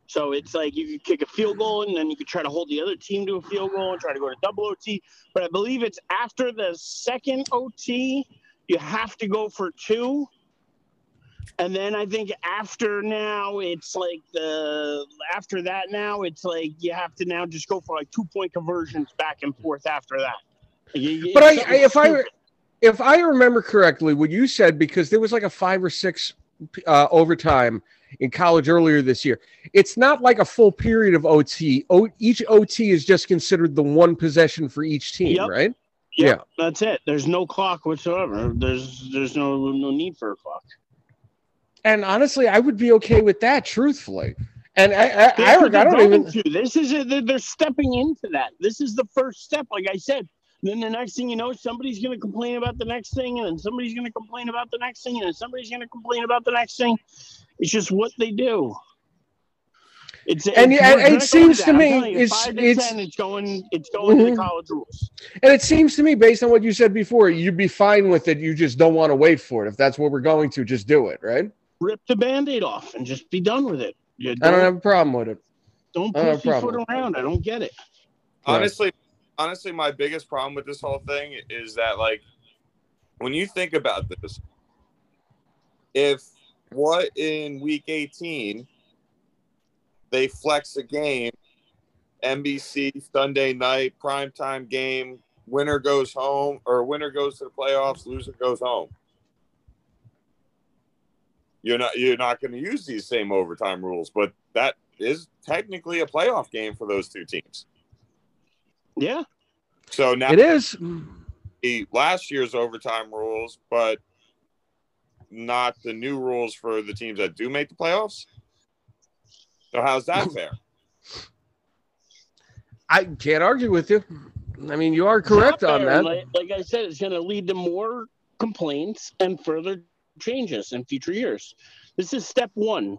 S2: So it's like you could kick a field goal and then you could try to hold the other team to a field goal and try to go to double OT. But I believe it's after the second OT, you have to go for two. And then I think after now, it's like the after that now, it's like you have to now just go for like two point conversions back and forth after that.
S1: But I, I if I if I remember correctly, what you said because there was like a five or six uh, overtime in college earlier this year. It's not like a full period of OT. O, each OT is just considered the one possession for each team, yep. right?
S2: Yep. Yeah, that's it. There's no clock whatsoever. There's there's no no need for a clock.
S1: And honestly, I would be okay with that, truthfully. And I, I, I, I don't even.
S2: To. This is a, they're stepping into that. This is the first step, like I said. Then the next thing you know, somebody's going to complain about the next thing, and then somebody's going to complain about the next thing, and then somebody's going to complain about the next thing. It's just what they do.
S1: It's, and it's, it, it seems to me
S2: you, it's to it's, 10, it's going it's going mm-hmm. to the college rules.
S1: And it seems to me, based on what you said before, you'd be fine with it. You just don't want to wait for it. If that's what we're going to, just do it, right?
S2: rip the band-aid off and just be done with it.
S1: Don't, I don't have a problem with it.
S2: Don't push your foot around. I don't get it.
S4: Honestly, honestly, my biggest problem with this whole thing is that like when you think about this, if what in week 18 they flex a game, NBC Sunday night primetime game, winner goes home or winner goes to the playoffs, loser goes home you're not you're not going to use these same overtime rules, but that is technically a playoff game for those two teams.
S2: Yeah.
S1: So now it is
S4: the last year's overtime rules, but not the new rules for the teams that do make the playoffs. So how's that fair?
S1: I can't argue with you. I mean, you are correct on that.
S2: Like, like I said, it's going to lead to more complaints and further changes in future years. This is step one.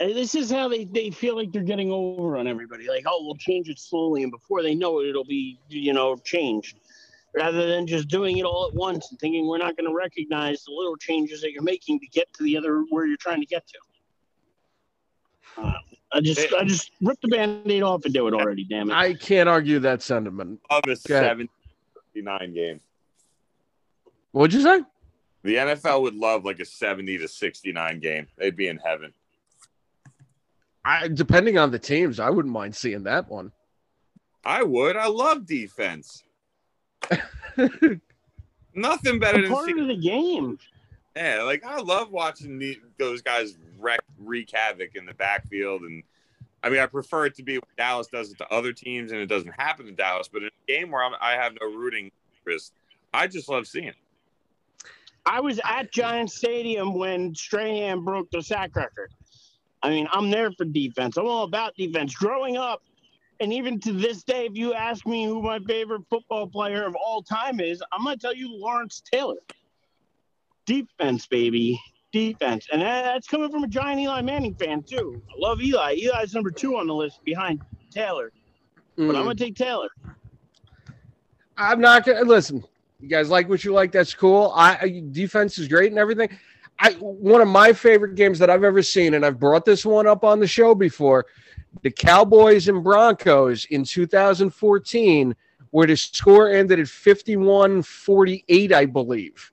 S2: And this is how they, they feel like they're getting over on everybody. Like, oh, we'll change it slowly, and before they know it, it'll be, you know, changed. Rather than just doing it all at once and thinking we're not going to recognize the little changes that you're making to get to the other where you're trying to get to. Uh, I just I just rip the band-aid off and do it already, damn it.
S1: I can't argue that sentiment.
S4: Of a 79 game.
S1: What'd you say?
S4: The NFL would love like a 70 to 69 game. They'd be in heaven.
S1: I depending on the teams, I wouldn't mind seeing that one.
S4: I would. I love defense. Nothing better than
S2: part seeing... of the game.
S4: Yeah, like I love watching the, those guys wreck, wreak havoc in the backfield, and I mean, I prefer it to be what Dallas does it to other teams, and it doesn't happen to Dallas. But in a game where I'm, i have no rooting interest, I just love seeing it.
S2: I was at Giant Stadium when Strahan broke the sack record. I mean, I'm there for defense. I'm all about defense. Growing up, and even to this day, if you ask me who my favorite football player of all time is, I'm going to tell you Lawrence Taylor. Defense, baby. defense, and that's coming from a giant Eli Manning fan too. I love Eli. Eli's number two on the list behind Taylor, but I'm
S1: Mm.
S2: gonna take Taylor.
S1: I'm not gonna listen. You guys like what you like. That's cool. I defense is great and everything. I one of my favorite games that I've ever seen, and I've brought this one up on the show before. The Cowboys and Broncos in 2014, where the score ended at 51-48, I believe.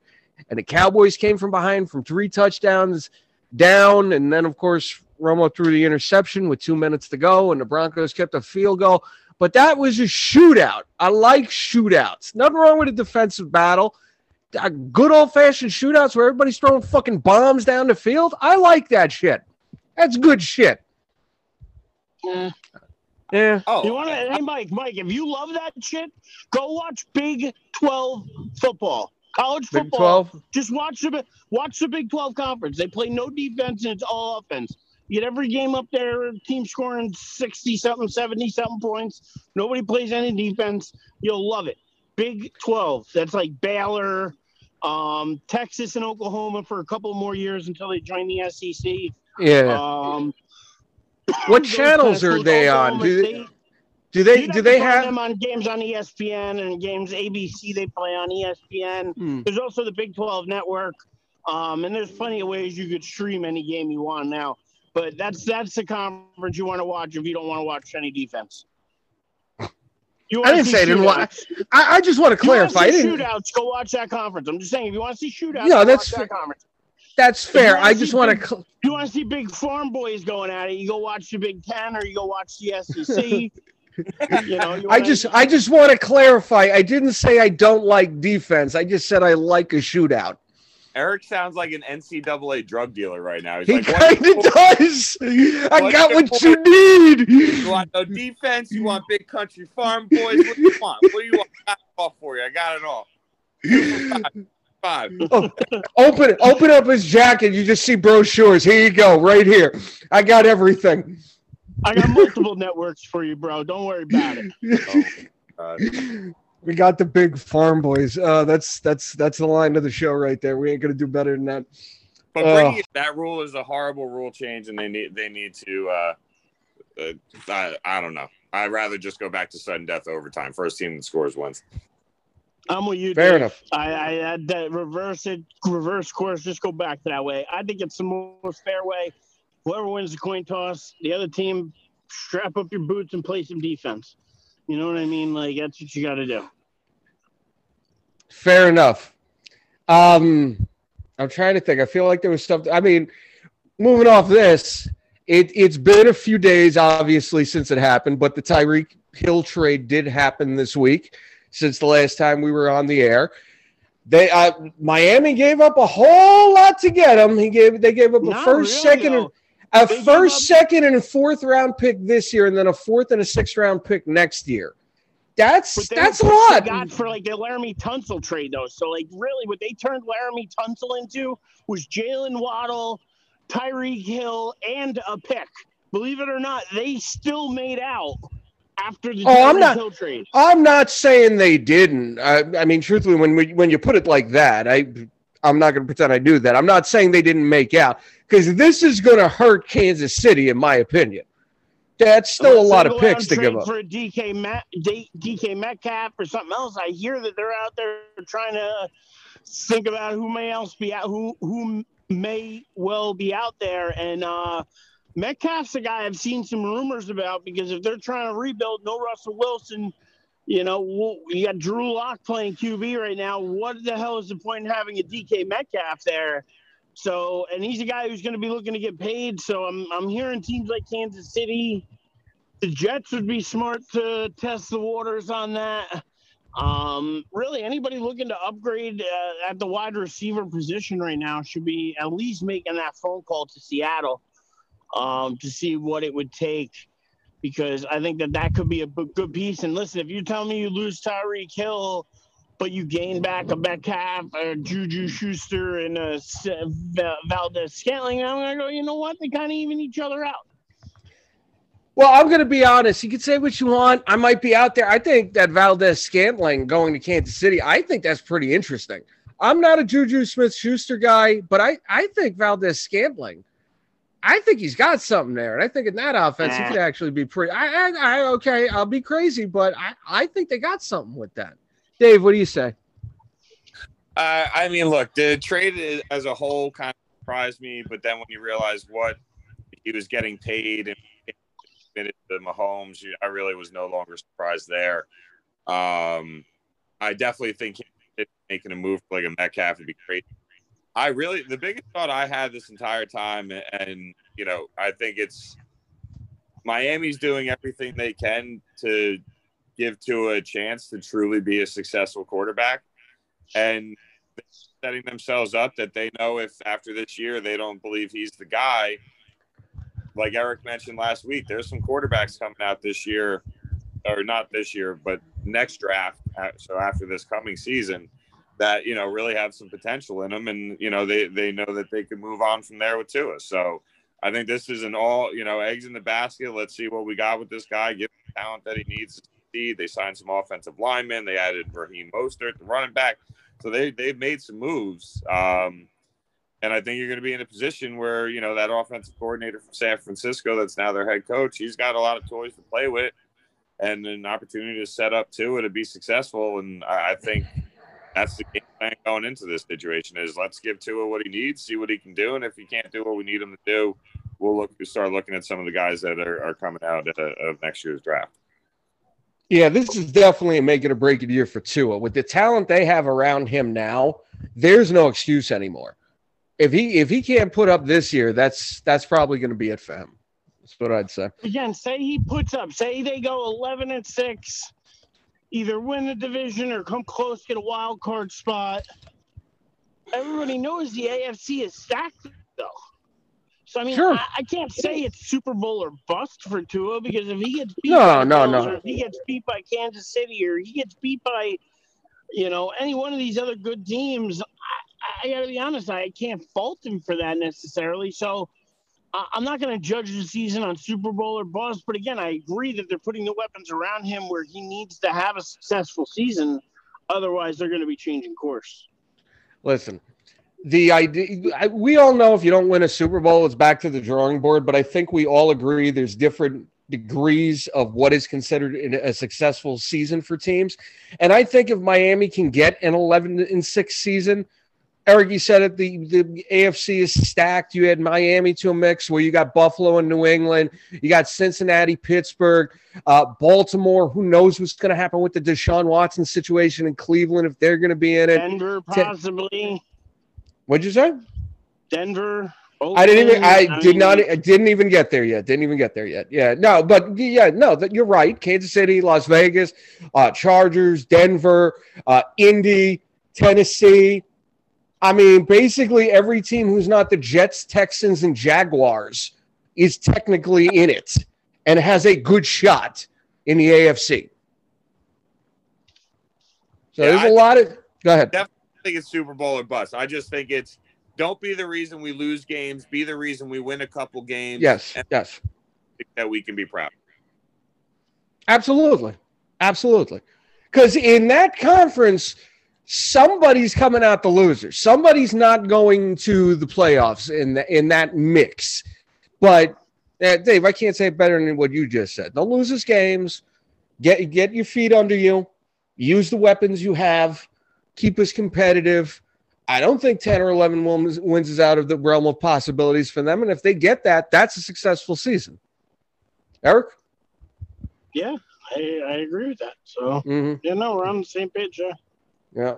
S1: And the Cowboys came from behind from three touchdowns down, and then of course Romo threw the interception with two minutes to go, and the Broncos kept a field goal. But that was a shootout. I like shootouts. Nothing wrong with a defensive battle. Uh, Good old fashioned shootouts where everybody's throwing fucking bombs down the field. I like that shit. That's good shit.
S2: Eh.
S1: Yeah.
S4: Oh,
S2: You want to? Hey, Mike, Mike, if you love that shit, go watch Big Twelve football, college
S1: Big
S2: football.
S1: 12.
S2: Just watch the watch the Big Twelve conference. They play no defense and it's all offense. You get every game up there, team scoring sixty something, seventy something points. Nobody plays any defense. You'll love it. Big Twelve. That's like Baylor, um, Texas, and Oklahoma for a couple more years until they join the SEC.
S1: Yeah.
S2: Um,
S1: what channels are they on? Do they, do they do they have
S2: them on games on ESPN and games ABC they play on ESPN.
S1: Hmm.
S2: There's also the Big 12 network. Um, and there's plenty of ways you could stream any game you want now. But that's that's the conference you want to watch if you don't want to watch any defense. You
S1: I didn't say I didn't wa-
S2: shootouts.
S1: I, I just want to
S2: You
S1: clarify. I didn't,
S2: shootouts. Go watch that conference. I'm just saying, if you want to see shootouts,
S1: Yeah, that's
S2: watch that conference.
S1: that's fair. I just want to. Cl-
S2: you want to see big farm boys going at it, you go watch the Big Ten or you go watch the SEC. you know, you
S1: I just I just want to clarify. I didn't say I don't like defense. I just said I like a shootout.
S4: Eric sounds like an NCAA drug dealer right now. He's
S1: He
S4: like,
S1: kind of does. I
S4: What's
S1: got
S4: your
S1: what you need.
S4: you want no defense? You want big country farm boys? What do you want? What do you want? I got it all for you. I got it all. Five.
S1: Oh, open open up his jacket. You just see brochures. Here you go, right here. I got everything.
S2: I got multiple networks for you, bro. Don't worry about it.
S4: Uh,
S1: we got the big farm boys. Uh, that's that's that's the line of the show right there. We ain't gonna do better than that.
S4: but bringing it, that rule is a horrible rule change, and they need they need to. Uh, uh, I, I don't know. I'd rather just go back to sudden death overtime. First team that scores wins.
S2: I'm with you.
S1: Fair
S2: Dave.
S1: enough.
S2: I, I had that reverse it, reverse course. Just go back that way. I think it's the most fair way. Whoever wins the coin toss, the other team, strap up your boots and play some defense. You know what I mean? Like that's what you got to do.
S1: Fair enough. Um, I'm trying to think. I feel like there was stuff. I mean, moving off this, it it's been a few days, obviously, since it happened. But the Tyreek Hill trade did happen this week. Since the last time we were on the air, they uh, Miami gave up a whole lot to get him. He gave they gave up a
S2: Not
S1: first,
S2: really,
S1: second,
S2: though.
S1: and a
S2: They
S1: first,
S2: up-
S1: second, and a fourth round pick this year, and then a fourth and a sixth round pick next year. That's that's a
S2: what
S1: lot.
S2: They got for like the Laremy Tunsil trade though. So like really, what they turned Laremy Tunsil into was Jaylen Waddle, Tyreek Hill, and a pick. Believe it or not, they still made out after the
S1: Oh, I'm not-
S2: Hill trade.
S1: I'm not saying they didn't. I, I mean, truthfully, when we, when you put it like that, I I'm not going to pretend I knew that. I'm not saying they didn't make out because this is going to hurt Kansas City, in my opinion. That's still a lot of picks to give up.
S2: for a DK Met, D- DK Metcalf or something else. I hear that they're out there trying to think about who may else be out, who who may well be out there, and uh, Metcalf's a guy I've seen some rumors about because if they're trying to rebuild, no Russell Wilson. You know, you got Drew Lock playing QB right now. What the hell is the point in having a DK Metcalf there? So, and he's a guy who's going to be looking to get paid. So, I'm I'm hearing teams like Kansas City, the Jets would be smart to test the waters on that. Um, really, anybody looking to upgrade uh, at the wide receiver position right now should be at least making that phone call to Seattle um, to see what it would take. Because I think that that could be a good piece. And listen, if you tell me you lose Tyreek Hill, but you gain back a Metcalf, a uh, Juju Schuster, and a S- Val- Valdes Scantling, I'm gonna go. You know what? They kind of even each other out.
S1: Well, I'm going to be honest. You can say what you want. I might be out there. I think that Valdes Scantling going to Kansas City. I think that's pretty interesting. I'm not a Juju Smith Schuster guy, but I, I think Valdes Scantling, I think he's got something there. And I think in that offense, he could actually be pretty. I, I, I okay, I'll be crazy, but I, I think they got something with that. Dave, what do you say?
S4: Uh, I mean, look, the trade as a whole kind of surprised me, but then when you realize what he was getting paid and committed to Mahomes, I really was no longer surprised there. Um, I definitely think making a move like a Metcalf would be great. I really, the biggest thought I had this entire time, and you know, I think it's Miami's doing everything they can to give to a chance to truly be a successful quarterback, and setting themselves up that they know if after this year they don't believe he's the guy. Like Eric mentioned last week, there's some quarterbacks coming out this year, or not this year, but next draft. Uh, so after this coming season, that you know really have some potential in them, and you know they they know that they can move on from there with Tua. So I think this is an all you know eggs in the basket. Let's see what we got with this guy. Give him the talent that he needs to They signed some offensive linemen. They added Raheem Mostert, the running back. So they they've made some moves. Um, and I think you're going to be in a position where you know that offensive coordinator from San Francisco, that's now their head coach, he's got a lot of toys to play with, and an opportunity to set up to it to be successful. And I, I think that's the game plan going into this situation is let's give Tua what he needs, see what he can do, and if he can't do what we need him to do, we'll look start looking at some of the guys that are, are coming out of, of next year's draft.
S1: Yeah, this is definitely a make it or break it year for Tua. With the talent they have around him now, there's no excuse anymore. If he if he can't put up this year, that's that's probably going to be it for him. That's what I'd say.
S2: Again, say he puts up, say they go eleven and six, either win the division or come close, get a wild card spot. Everybody knows the AFC is stacked, though. So I mean, sure. I, I, can't say it's Super Bowl or bust for Tua because if he gets beat
S1: no,
S2: by
S1: no,
S2: Bills,
S1: no,
S2: or if he gets beat by Kansas City, or he gets beat by, you know, any one of these other good teams, I, I got to be honest, I can't fault him for that necessarily. So I'm not going to judge the season on Super Bowl or bust, but again, I agree that they're putting the weapons around him where he needs to have a successful season. Otherwise, they're going to be changing course.
S1: Listen, the idea we all know if you don't win a Super Bowl, it's back to the drawing board. But I think we all agree there's different degrees of what is considered a successful season for teams. And I think if Miami can get an 11 and 6 season, Eric, you said it. The the AFC is stacked. You had Miami to a mix where you got Buffalo and New England. You got Cincinnati, Pittsburgh, uh, Baltimore. Who knows what's going to happen with the Deshaun Watson situation in Cleveland if they're going to be in it?
S2: Denver, possibly.
S1: What'd you say?
S2: Denver.
S1: Oakland, I didn't even. I, I did mean, not. I didn't even get there yet. Didn't even get there yet. Yeah. No. But yeah. No. That you're right. Kansas City, Las Vegas, uh, Chargers, Denver, uh, Indy, Tennessee. I mean, basically every team who's not the Jets, Texans, and Jaguars is technically in it and has a good shot in the AFC. So yeah, there's a lot of. Go ahead.
S4: Definitely think it's Super Bowl or bust. I just think it's don't be the reason we lose games. Be the reason we win a couple games.
S1: Yes. Yes.
S4: That we can be proud.
S1: Absolutely. Absolutely. Because in that conference, somebody's coming out the loser. Somebody's not going to the playoffs in the, in that mix. But uh, Dave, I can't say it better than what you just said. Don't lose his games. Get get your feet under you. Use the weapons you have keep us competitive. I don't think 10 or 11 wins, wins is out of the realm of possibilities for them. And if they get that, that's a successful season. Eric?
S2: Yeah, I, I agree with that. So, mm-hmm. you know, we're on the same page. Yeah.
S1: Yeah.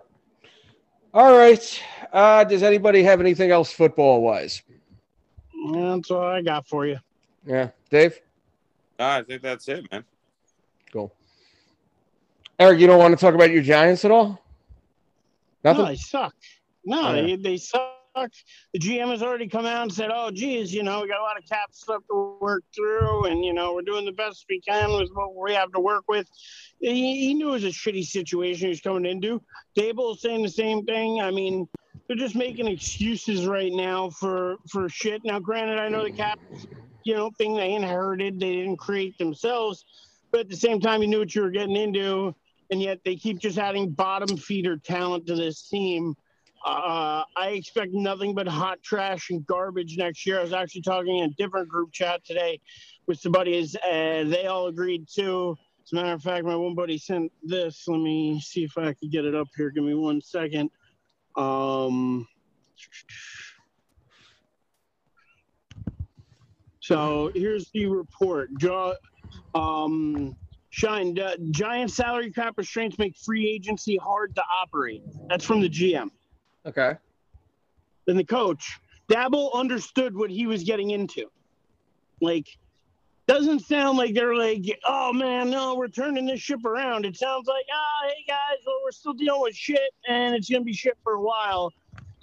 S1: All right. Uh, does anybody have anything else football wise?
S2: That's all I got for you.
S1: Yeah. Dave?
S4: I think that's it, man.
S1: Cool. Eric, you don't want to talk about your Giants at all?
S2: Nothing? No, they suck. No, oh, yeah. they, they suck. The GM has already come out and said, oh, geez, you know, we got a lot of cap stuff to work through, and, you know, we're doing the best we can with what we have to work with. He, he knew it was a shitty situation he was coming into. Daboll saying the same thing. I mean, they're just making excuses right now for, for shit. Now, granted, I know the cap, you know, thing they inherited, they didn't create themselves, but at the same time, you knew what you were getting into and yet they keep just adding bottom feeder talent to this team. Uh, I expect nothing but hot trash and garbage next year. I was actually talking in a different group chat today with some buddies, and they all agreed too. As a matter of fact, my one buddy sent this. Let me see if I can get it up here. Give me one second. Um, so here's the report. Um, Shine, uh, giant salary cap restraints make free agency hard to operate. That's from the GM.
S1: Okay.
S2: Then the coach, Daboll understood what he was getting into. Like, doesn't sound like they're like, oh man, no, we're turning this ship around. It sounds like, ah, hey guys, well, we're still dealing with shit and it's going to be shit for a while.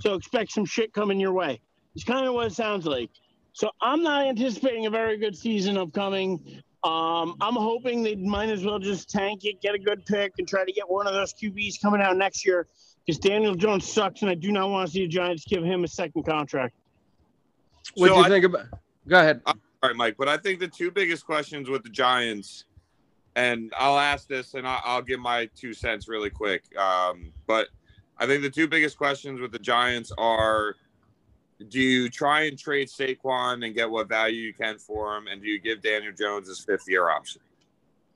S2: So expect some shit coming your way. It's kind of what it sounds like. So I'm not anticipating a very good season upcoming. Um, I'm hoping they might as well just tank it, get a good pick, and try to get one of those QBs coming out next year because Daniel Jones sucks, and I do not want to see the Giants give him a second contract.
S1: What do
S4: So
S1: you
S4: I-
S1: think about? Go ahead.
S4: All right, Mike. But I think the two biggest questions with the Giants, and I'll ask this and I'll, I'll give my two cents really quick. Um, but I think the two biggest questions with the Giants are do you try and trade Saquon and get what value you can for him? And do you give Daniel Jones his fifth year option?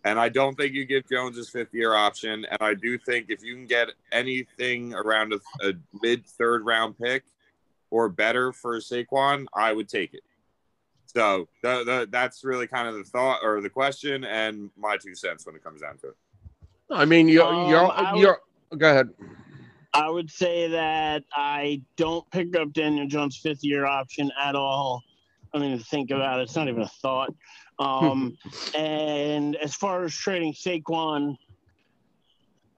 S4: And I don't think you give Jones his fifth year option. And I do think if you can get anything around a, a mid third round pick or better for Saquon, I would take it. So the, the, that's really kind of the thought or the question and my two cents when it comes down to it.
S1: I mean, you're
S2: Um,
S1: you're
S2: would-
S1: you're. Go ahead.
S2: I would say that I don't pick up Daniel Jones' fifth year option at all. I don't even think about it. It's not even a thought. Um, and as far as trading Saquon,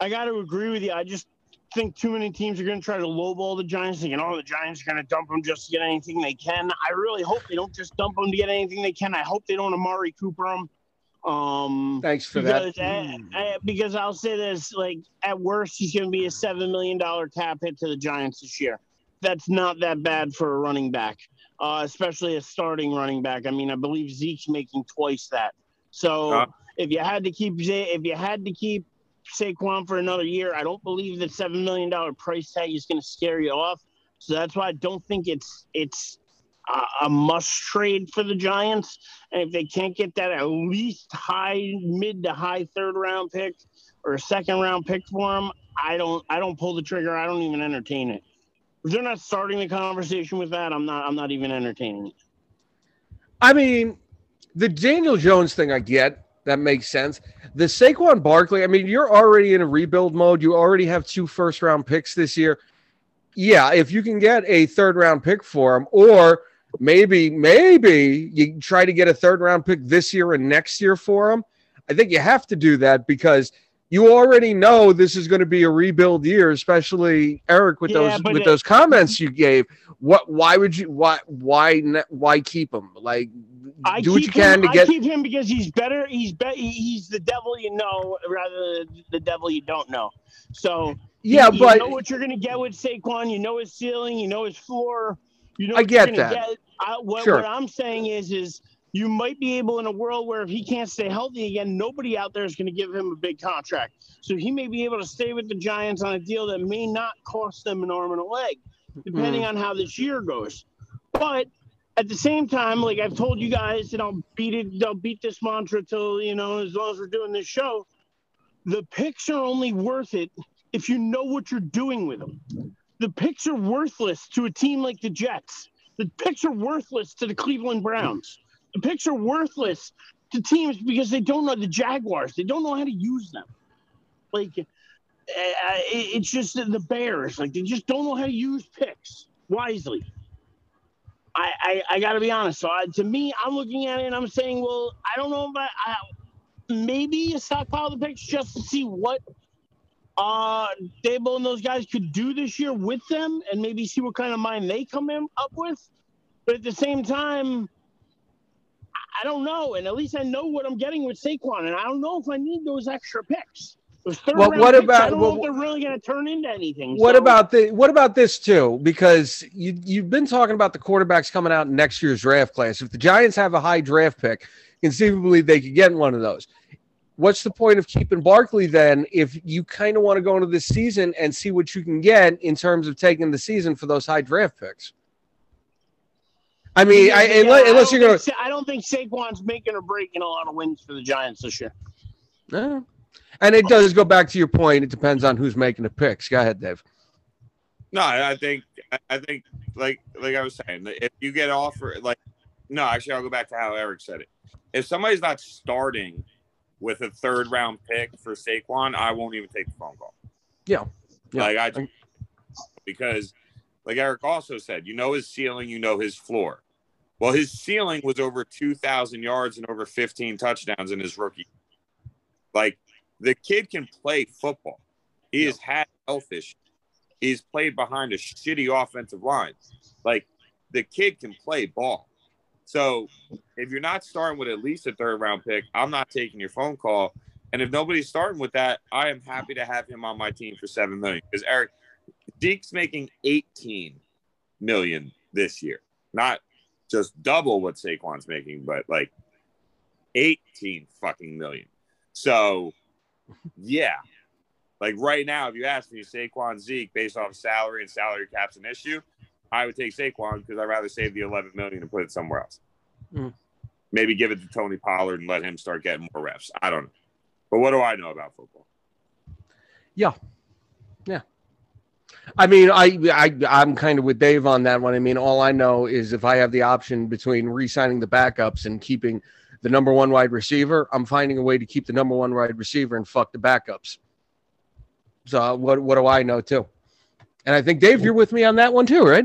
S2: I got to agree with you. I just think too many teams are going to try to lowball the Giants, thinking, oh, the Giants are going to dump them just to get anything they can. I really hope they don't just dump them to get anything they can. I hope they don't Amari Cooper them. Um,
S1: Thanks for
S2: because,
S1: that.
S2: uh, because I'll say this: like at worst, he's going to be a seven million dollar cap hit to the Giants this year. That's not that bad for a running back, uh, especially a starting running back. I mean, I believe Zeke's making twice that. So
S4: Uh.
S2: if you had to keep Zay, if you had to keep Saquon for another year, I don't believe that seven million dollar price tag is going to scare you off. So that's why I don't think it's it's a, must trade for the Giants. And if they can't get that at least high mid to high third round pick or a second round pick for him, I don't I don't pull the trigger. I don't even entertain it. If they're not starting the conversation with that, I'm not I'm not even entertaining it.
S1: I mean, the Daniel Jones thing, I get that makes sense. The Saquon Barkley, I mean, you're already in a rebuild mode. You already have two first round picks this year. Yeah, if you can get a third round pick for him, or maybe, maybe you try to get a third round pick this year and next year for him, I think you have to do that because you already know this is going to be a rebuild year, especially Eric with
S2: Yeah,
S1: those with
S2: it-
S1: those comments you gave. What? Why would you? Why? Why? Why keep him? Like,
S2: I
S1: do what you can
S2: him,
S1: to
S2: I keep him because he's better. He's be, He's the devil you know, rather than the devil you don't know. So
S1: Yeah,
S2: you,
S1: but
S2: you know what you're gonna get with Saquon. You know his ceiling. You know his floor. You know
S1: I get that.
S2: Get. I, what,
S1: Sure.
S2: what I'm saying is, is you might be able in a world where if he can't stay healthy again, nobody out there is going to give him a big contract. So he may be able to stay with the Giants on a deal that may not cost them an arm and a leg, depending hmm. on how this year goes. But at the same time, like I've told you guys, and I'll beat it, I'll beat this mantra till you know, as long as we're doing this show. The picks are only worth it if you know what you're doing with them. The picks are worthless to a team like the Jets. The picks are worthless to the Cleveland Browns. The picks are worthless to teams because they don't know the Jaguars. They don't know how to use them. Like, uh, it's just the Bears. Like, they just don't know how to use picks wisely. I, I, I got to be honest. So I, to me, I'm looking at it and I'm saying, well, I don't know about I, maybe a stockpile the picks just to see what uh Daboll and those guys could do this year with them, and maybe see what kind of mind they come in up with. But at the same time, I- don't know, and at least I know what I'm getting with Saquon, and I don't know if I need those extra picks. Those third
S1: Well,
S2: round
S1: what
S2: picks,
S1: about-
S2: I don't
S1: well,
S2: know if they're really going to turn into anything.
S1: What
S2: So-
S1: about the what about this too? Because you you've been talking about the quarterbacks coming out in next year's draft class. If the Giants have a high draft pick, conceivably they could get one of those. What's the point of keeping Barkley then if you kind of want to go into this season and see what you can get in terms of taking the season for those high draft picks? I mean,
S2: Yeah,
S1: I,
S2: yeah,
S1: unless,
S2: I
S1: unless you're going
S2: to. I don't think Saquon's making or breaking a lot of wins for the Giants this year.
S1: to. And it does go back to your point. It depends on who's making the picks. Go ahead, Dave.
S4: No, I I think I think like like I was saying, if you get offered like no, actually I'll go back to how Eric said it. If somebody's not starting with a third round pick for Saquon, I won't even take the phone call.
S1: Yeah. Yeah.
S4: Like I because like Eric also said, you know his ceiling, you know his floor. Well, his ceiling was over 2,000 yards and over 15 touchdowns in his rookie. Like the kid can play football. He has had health issues. He's played behind a shitty offensive line. Like the kid can play ball. So if you're not starting with at least a third round pick, I'm not taking your phone call. And if nobody's starting with that, I am happy to have him on my team for seven million. Because Eric Zeke's making 18 million this year. Not just double what Saquon's making, but like 18 fucking million. So yeah. Like right now, if you ask me Saquon Zeke based off salary and salary cap's an issue, I would take Saquon because I'd rather save the 11 million and put it somewhere else.
S1: Mm.
S4: Maybe give it to Tony Pollard and let him start getting more reps. I don't know. But what do I know about football? Yeah. Yeah.
S1: I mean, I, I I'm kind of with Dave on that one. I mean, all I know is if I have the option between re-signing the backups and keeping the number one wide receiver, I'm finding a way to keep the number one wide receiver and fuck the backups. So what what do I know too? And I think Dave, you're with me on that one too, right?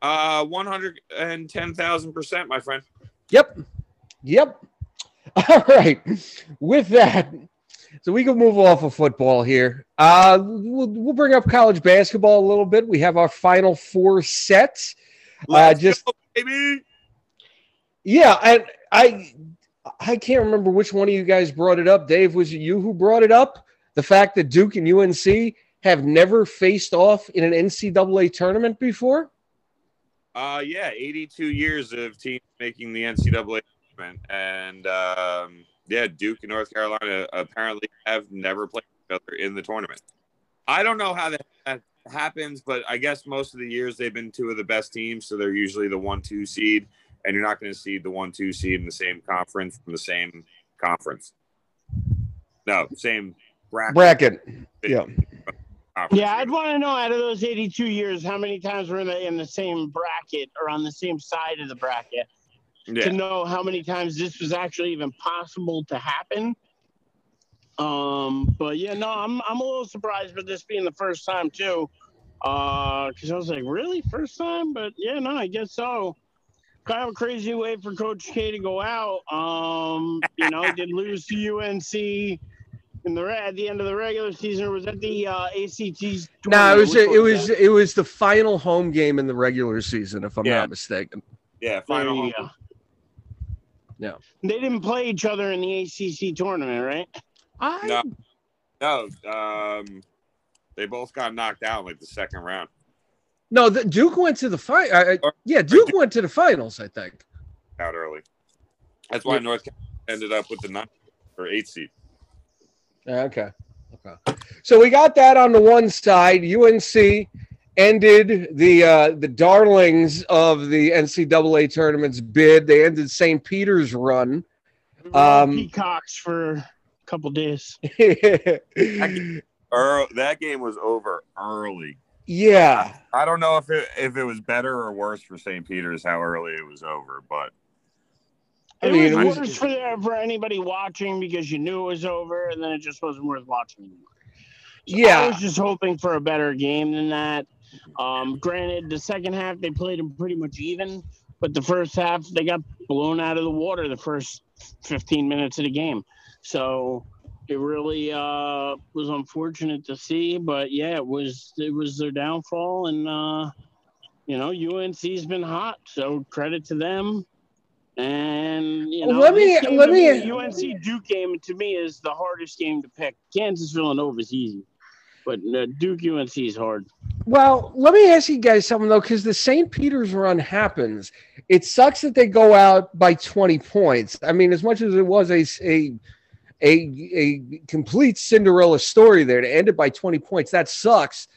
S4: Uh, 110,000%, my friend.
S1: Yep. Yep. All right. With that, so we can move off of football here. Uh, we'll, we'll bring up college basketball a little bit. We have our final four sets.
S4: Let's
S1: just-
S4: go, baby.
S1: Yeah, and I I can't remember which one of you guys brought it up. Dave, was it you who brought it up? The fact that Duke and UNC have never faced off in an NCAA tournament before?
S4: Uh, yeah, 82 years of teams making the NCAA tournament. And um, yeah, Duke and North Carolina apparently have never played each other in the tournament. I don't know how that, that happens, but I guess most of the years they've been two of the best teams. So they're usually the one two seed. And you're not going to see the one two seed in the same conference from the same conference. No, same bracket.
S1: Bracket. Yeah.
S2: Yeah, I'd want to know out of those 82 years, how many times we're in the in the same bracket or on the same side of the bracket
S4: Yeah.
S2: to know how many times this was actually even possible to happen. Um, but yeah, no, I'm I'm a little surprised with this being the first time too. Uh, because I was like, really, first time? But yeah, no, I guess so. Kind of a crazy way for Coach K to go out. Um, you know, did lose to UNC in the at the end of the regular season, or was that the uh, ACC's?
S1: No, it was
S2: Which
S1: it was
S2: that?
S1: it was the final home game in the regular season, if I'm
S4: Yeah.
S1: not mistaken.
S4: Yeah. Final
S2: you
S4: home.
S2: go.
S1: Yeah.
S2: They didn't play each other in the ACC tournament, right?
S1: I
S4: No. No. Um, they both got knocked out like the second round.
S1: no, the, Duke went to the final.
S4: Or-
S1: Yeah, Duke went to the finals, I think.
S4: out early. That's why
S1: Yeah.
S4: North Carolina ended up with the nine or eight seed.
S1: Yeah, Okay. Okay. So we got that on the one side. UNC ended the uh, the darlings of the NCAA tournament's bid. They ended St. Peter's run. Um,
S2: Peacocks for a couple days.
S4: Earl, that game was over early.
S1: yeah.
S4: I don't know if it if it was better or worse for St. Peter's how early it was over, but
S1: I
S2: It
S1: mean,
S2: was
S1: it was-
S2: worse for for anybody watching because you knew it was over, and then it just wasn't worth watching anymore. So I was just hoping for a better game than that. Um, granted, the second half they played them pretty much even, but the first half they got blown out of the water the first 15 minutes of the game. So it really uh, was unfortunate to see, but yeah, it was it was their downfall, and uh, you know UNC's been hot, so credit to them. And you know,
S1: Let me- let me-
S2: the UNC Duke game to me is the hardest game to pick. Kansas Villanova is easy, but uh, Duke UNC is hard.
S1: Well, let me ask you guys something though, because the St. Peter's run happens. It sucks that they go out by 20 points. I mean, as much as it was a, a a, a complete Cinderella story there to end it by 20 points. That sucks.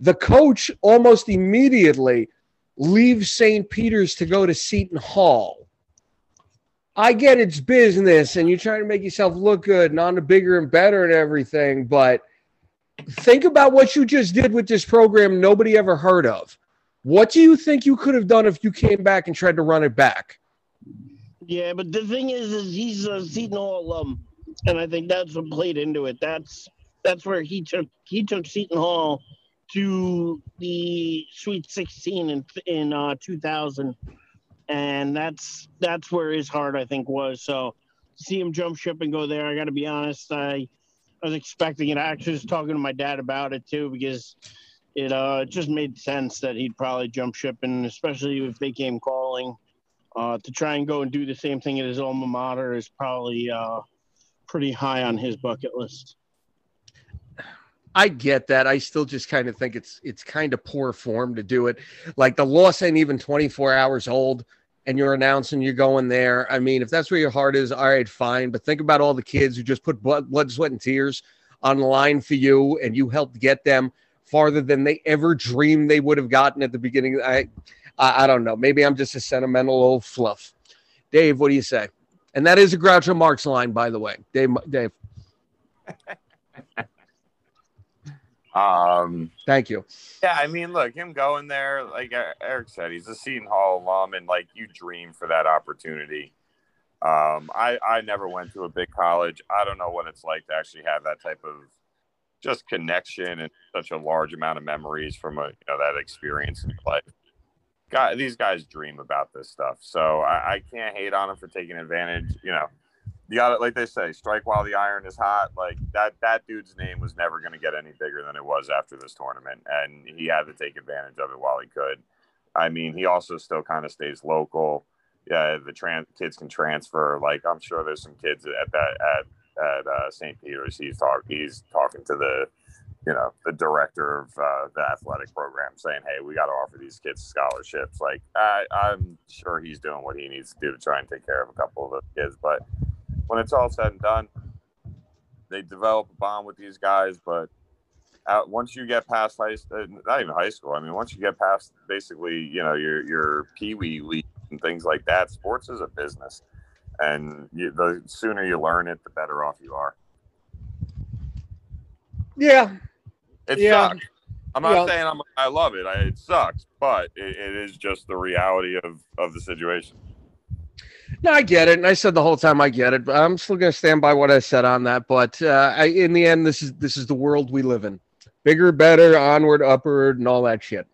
S1: The coach almost immediately leaves St. Peter's to go to Seton Hall. I get it's business and you're trying to make yourself look good and on the bigger and better and everything, but think about what you just did with this program nobody ever heard of. What do you think you could have done if you came back and tried to run it back?
S2: Yeah, but the thing is, is he's a Seton Hall alum, and I think that's what played into it. That's that's where he took he took Seton Hall to the Sweet 16 in in uh, 2000, and that's that's where his heart I think was. So see him jump ship and go there. I got to be honest, I I was expecting it. I actually was talking to my dad about it too because it uh it just made sense that he'd probably jump ship, and especially if they came calling uh, to try and go and do the same thing at his alma mater is probably uh, pretty high on his bucket list.
S1: I get that. I still just kind of think it's it's kind of poor form to do it. Like the loss ain't even 24 hours old and you're announcing you're going there. I mean, if that's where your heart is, all right, fine. But think about all the kids who just put blood, blood sweat, and tears on the line for you, and you helped get them farther than they ever dreamed they would have gotten at the beginning. I, I, I don't know. Maybe I'm just a sentimental old fluff. Dave, what do you say? And that is a Groucho Marx line, by the way. Dave, Dave.
S4: Um,
S1: Thank you.
S4: yeah, I mean, look, him going there, like Eric said, he's a Seton Hall alum, and like you dream for that opportunity. Um, I I never went to a big college. I don't know what it's like to actually have that type of just connection and such a large amount of memories from a you know that experience in life. Guy, these guys dream about this stuff, so I, I can't hate on them for taking advantage. You know, you like they say, strike while the iron is hot. Like that that dude's name was never going to get any bigger than it was after this tournament, and he had to take advantage of it while he could. I mean, he also still kind of stays local. Yeah, the trans kids can transfer. Like I'm sure there's some kids at that at at uh, St. Peter's. He's talk he's talking to the you know the director of uh, the athletic program, saying, "Hey, we got to offer these kids scholarships." Like I, I'm sure he's doing what he needs to do to try and take care of a couple of those kids, but when it's all said and done, they develop a bond with these guys. But out, once you get past high, uh, not even high school. I mean, once you get past basically, you know, your your pee wee league and things like that, sports is a business, and you, the sooner you learn it, the better off you are.
S1: Yeah.
S4: It
S1: Yeah.
S4: sucks. I'm not
S1: Yeah.
S4: saying I'm, I love it. I, it sucks, but it, it is just the reality of of the situation.
S1: No, I get it, and I said the whole time I get it, but I'm still going to stand by what I said on that. But uh, I, in the end, this is this is the world we live in: bigger, better, onward, upward, and all that shit.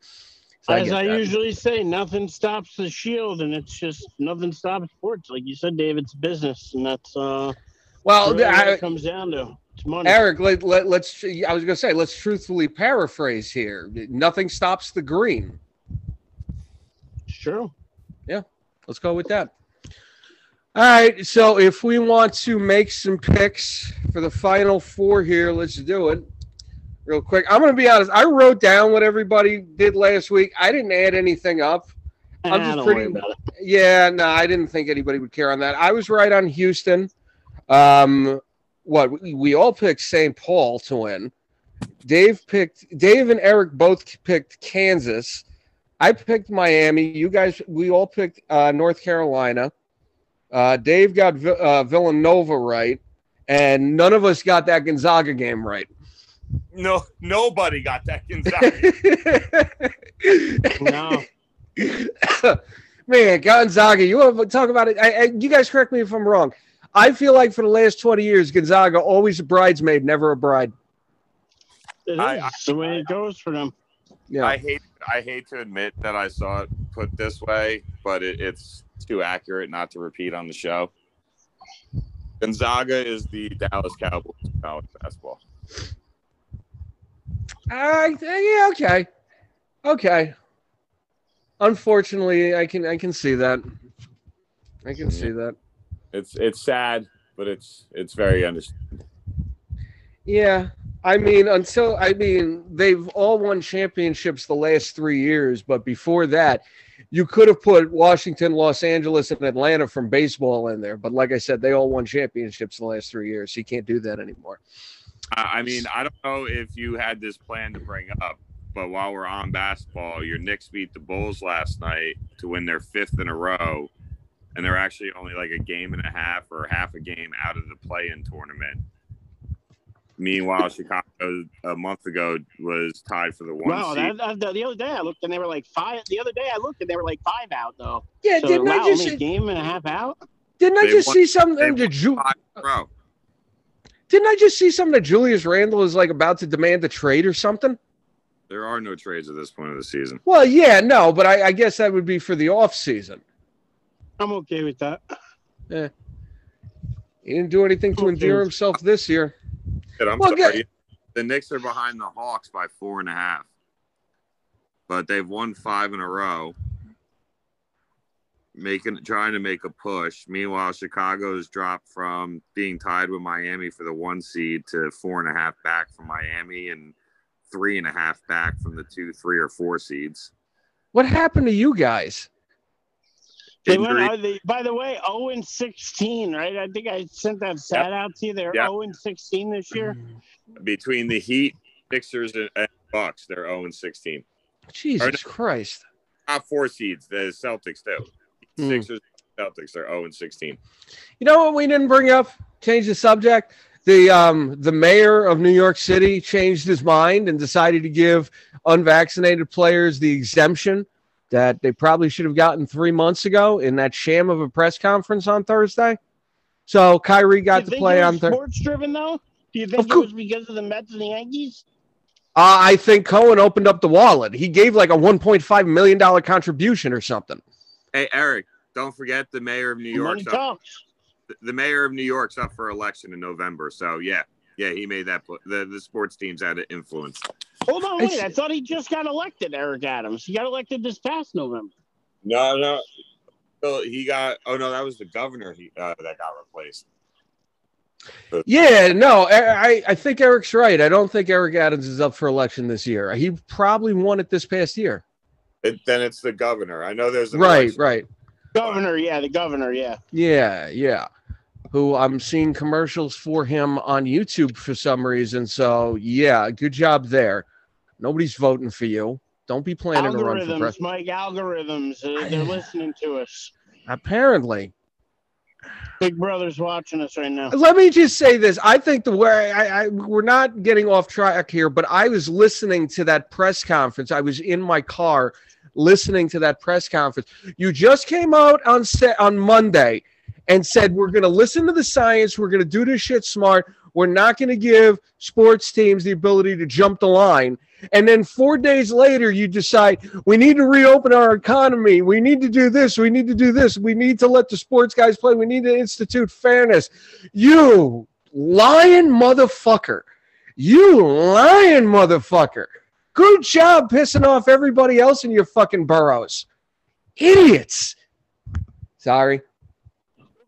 S1: So
S2: As
S1: get
S2: I usually say, nothing stops the shield, and it's just nothing stops sports. Like you said, Dave, it's business, and that's uh,
S1: well,
S2: really what
S1: I,
S2: it comes down to. It's money.
S1: Eric, let, let, let's. I was going to say, let's truthfully paraphrase here. Nothing stops the green.
S2: Sure. Yeah,
S1: Let's go with that. All right. So if we want to make some picks for the final four here, let's do it real quick. I'm going to be honest. I wrote down what everybody did last week. I didn't add anything up. I'm just pretty-
S2: worry about it.
S1: Yeah, no, I didn't think anybody would care on that. I was right on Houston. Um, what we, we all picked St. Paul to win. Dave picked Dave and Eric both picked Kansas. I picked Miami. You guys, we all picked uh, North Carolina. Uh, Dave got Vi- uh, Villanova right, and none of us got that Gonzaga game right.
S4: No, nobody got that Gonzaga.
S2: No,
S1: Man, Gonzaga, you want to talk about it? I, I, you guys correct me if I'm wrong. I feel like for the last 20 years, Gonzaga always a bridesmaid, never a bride.
S2: it is
S4: I- I-
S2: the way it goes for them.
S1: Yeah.
S4: I hate I hate to admit that I saw it put this way, but it, it's too accurate not to repeat on the show. Gonzaga is the Dallas Cowboys of college basketball.
S1: I, yeah, okay. Okay. Unfortunately, I can I can see that. I can see that.
S4: It's it's sad, but it's it's very understandable.
S1: Yeah. I mean, until I mean, they've all won championships the last three years, but before that, you could have put Washington, Los Angeles, and Atlanta from baseball in there. But like I said, they all won championships the last three years. You can't do that anymore.
S4: I I mean, I don't know if you had this plan to bring up, but while we're on basketball, your Knicks beat the Bulls last night to win their fifth in a row, and they're actually only like a game and a half or half a game out of the play-in tournament. Meanwhile, Chicago a month ago was tied for the one
S2: Wow,
S4: seed.
S2: that, that, the other day I looked and they were like five. The other day I looked and they were like five out though.
S1: Yeah,
S2: So
S1: didn't
S2: wow,
S1: I just
S2: only a game and a half out.
S1: didn't I
S4: They
S1: just
S4: won-
S1: see something
S4: they
S1: that Ju-
S4: five in a row.
S1: didn't I just see something that Julius Randle is like about to demand a trade or something?
S4: There are no trades at this point of the season.
S1: Well, yeah, no, but I, I guess that would be for the off season.
S2: I'm okay with that. Yeah.
S1: He didn't do anything to
S2: Okay.
S1: endear himself this year.
S4: I'm
S1: Well,
S4: sorry. The Knicks are behind the Hawks by four and a half, but they've won five in a row, making trying to make a push. Meanwhile, Chicago's dropped from being tied with Miami for the one seed to four and a half back from Miami and three and a half back from the two, three, or four seeds.
S1: What happened to you guys?
S2: They went
S4: Injury-
S2: out, they, by the way, 0 and 16, right? I think I sent that stat out to you. They're
S4: Yep.
S2: 0 and 16 this year.
S4: between the Heat, Sixers, and, and Bucks, they're zero and sixteen.
S1: Jesus Christ.
S4: Top four seeds, the Celtics too.
S1: Hmm.
S4: Sixers, Celtics are zero and sixteen.
S1: You know what we didn't bring up? Change the subject. The um the mayor of New York City changed his mind and decided to give unvaccinated players the exemption that they probably should have gotten three months ago in that sham of a press conference on Thursday. So Kyrie got to play on Thursday.
S2: sports driven though? Do you think
S1: Of
S2: it
S1: course.
S2: was because of the Mets and the Yankees?
S1: Uh, I think Cohen opened up the wallet. He gave like a 1.5 million dollar contribution or something.
S4: Hey Eric, don't forget the mayor of New York.
S2: Talks.
S4: the mayor of New York's up for election in November. So yeah, yeah, he made that. pl- The the sports teams had an influence.
S2: Hold on,
S1: It's-
S2: wait. I thought he just got elected, Eric Adams. He got elected this past November.
S4: No, no. So he got. Oh no, that was the governor. He uh, that got replaced.
S1: Yeah, no, I, I- I think Eric's right. I don't think Eric Adams is up for election this year. He probably won it this past year.
S4: It, then it's the governor. I know there's an
S1: Right,
S4: election.
S1: right.
S2: Governor, yeah, the governor, yeah.
S1: Yeah, yeah. Who I'm seeing commercials for him on YouTube for some reason. So, yeah, good job there. Nobody's voting for you. Don't be planning to run for
S2: Algorithms,
S1: president.
S2: Mike, algorithms. uh, They're listening to us.
S1: Apparently.
S2: Big Brother's watching us right now.
S1: Let me just say this. I think the way I, I we're not getting off track here, but I was listening to that press conference. I was in my car listening to that press conference. You just came out on set on Monday and said we're going to listen to the science. We're going to do this shit smart. We're not going to give sports teams the ability to jump the line. And then four days later, you decide we need to reopen our economy. We need to do this. We need to do this. We need to let the sports guys play. We need to institute fairness. You lying motherfucker. You lying motherfucker. Good job pissing off everybody else in your fucking boroughs. Idiots. Sorry.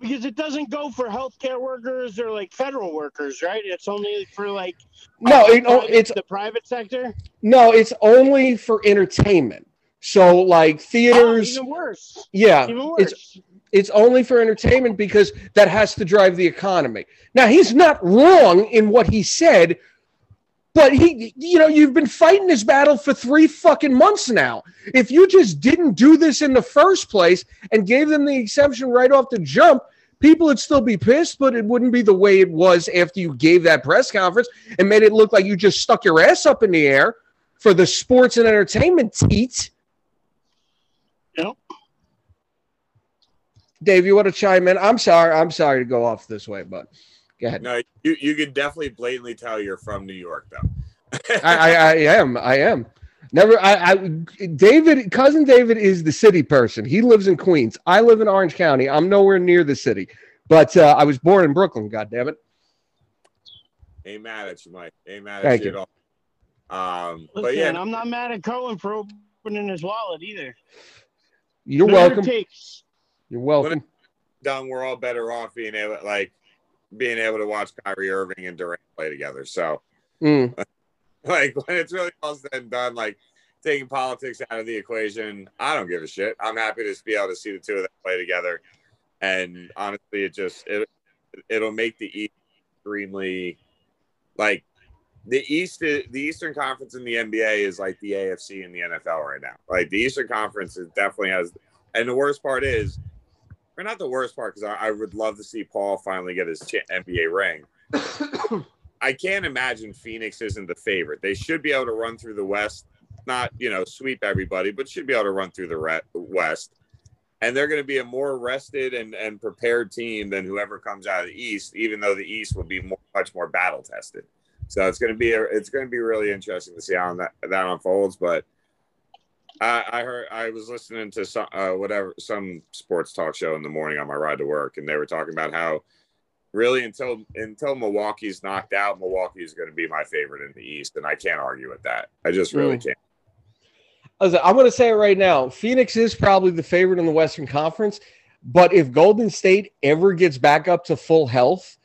S2: Because it doesn't go for healthcare workers or like federal workers, right? It's only for like
S1: No, it, oh, it's
S2: the private sector.
S1: no, it's only for entertainment. So like
S2: Oh,
S1: theaters,
S2: even worse.
S1: yeah,
S2: Even
S1: it's it's only for entertainment because that has to drive the economy. Now he's not wrong in what he said, but he you know, you've been fighting this battle for 3 fucking months now. If you just didn't do this in the first place and gave them the exception right off the jump, people would still be pissed, but it wouldn't be the way it was after you gave that press conference and made it look like you just stuck your ass up in the air for the sports and entertainment teat.
S2: Yep.
S1: Dave, you want to chime in? I'm sorry. I'm sorry to go off this way, but go ahead.
S4: No, you you could definitely blatantly tell you're from New York though.
S1: I, I, I am. I am. Never. I, I. David, cousin David is the city person. He lives in Queens. I live in Orange County. I'm nowhere near the city, but uh, I was born in Brooklyn. God damn it.
S4: Ain't mad at you, Mike. Ain't mad
S1: Thank
S4: at you,
S1: you.
S4: at all. Um, but yeah,
S2: I'm not mad at Cohen for opening his wallet either.
S1: You're
S2: Whatever
S1: welcome.
S2: takes.
S1: You're welcome.
S4: done. We're all better off being able, like, being able to watch Kyrie Irving and Durant play together. So,
S1: Mm.
S4: Like when it's really all said and done, like taking politics out of the equation, I don't give a shit. I'm happy to be able to see the two of them play together. And honestly, it just it it'll make the East extremely like the East the Eastern Conference in the NBA is like the AFC in the NFL right now. Like the Eastern Conference is definitely has and the worst part is or not the worst part because I, I, would love to see Paul finally get his NBA ring. I can't imagine Phoenix isn't the favorite. They should be able to run through the West, not you know sweep everybody, but should be able to run through the re- West. And they're going to be a more rested and, and prepared team than whoever comes out of the East, even though the East will be more, much more battle tested. So it's going to be a, it's going to be really interesting to see how that, that unfolds. But I, I heard I was listening to some uh, whatever some sports talk show in the morning on my ride to work, and they were talking about how really until until Milwaukee's knocked out, Milwaukee is going to be my favorite in the East, and I can't argue with that. I just really mm. can't.
S1: I'm going to say it right now. Phoenix is probably the favorite in the Western Conference, but if Golden State ever gets back up to full health,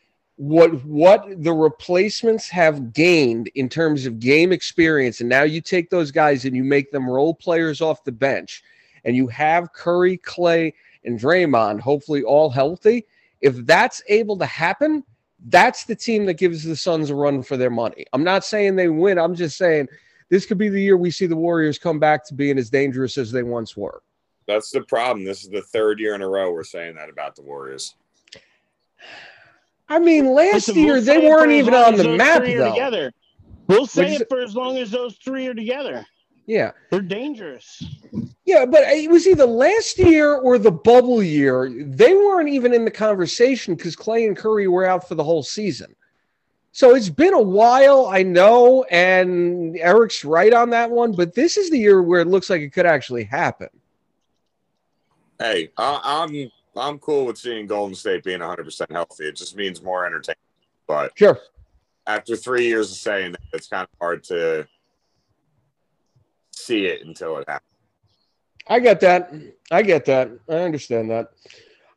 S1: what what the replacements have gained in terms of game experience. And now you take those guys and you make them role players off the bench and you have Curry, Clay and Draymond hopefully all healthy. If that's able to happen that's the team that gives the Suns a run for their money. I'm not saying they win. I'm just saying this could be the year we see the Warriors come back to being as dangerous as they once were.
S4: That's the problem. This is the third year in a row we're saying that about the Warriors
S1: I mean, last Listen, year we'll they weren't even on the map though.
S2: Together. We'll say it for as long as those three are together.
S1: Yeah,
S2: they're dangerous.
S1: Yeah, but uh, it was either last year or the bubble year. They weren't even in the conversation because Clay and Curry were out for the whole season. So it's been a while, I know, and Eric's right on that one. But this is the year where it looks like it could actually happen.
S4: Hey, I'm I'm cool with seeing Golden State being 100% healthy. It just means more entertainment. But
S1: sure,
S4: after three years of saying that, it's kind of hard to see it until it happens.
S1: I get that. I get that. I understand that.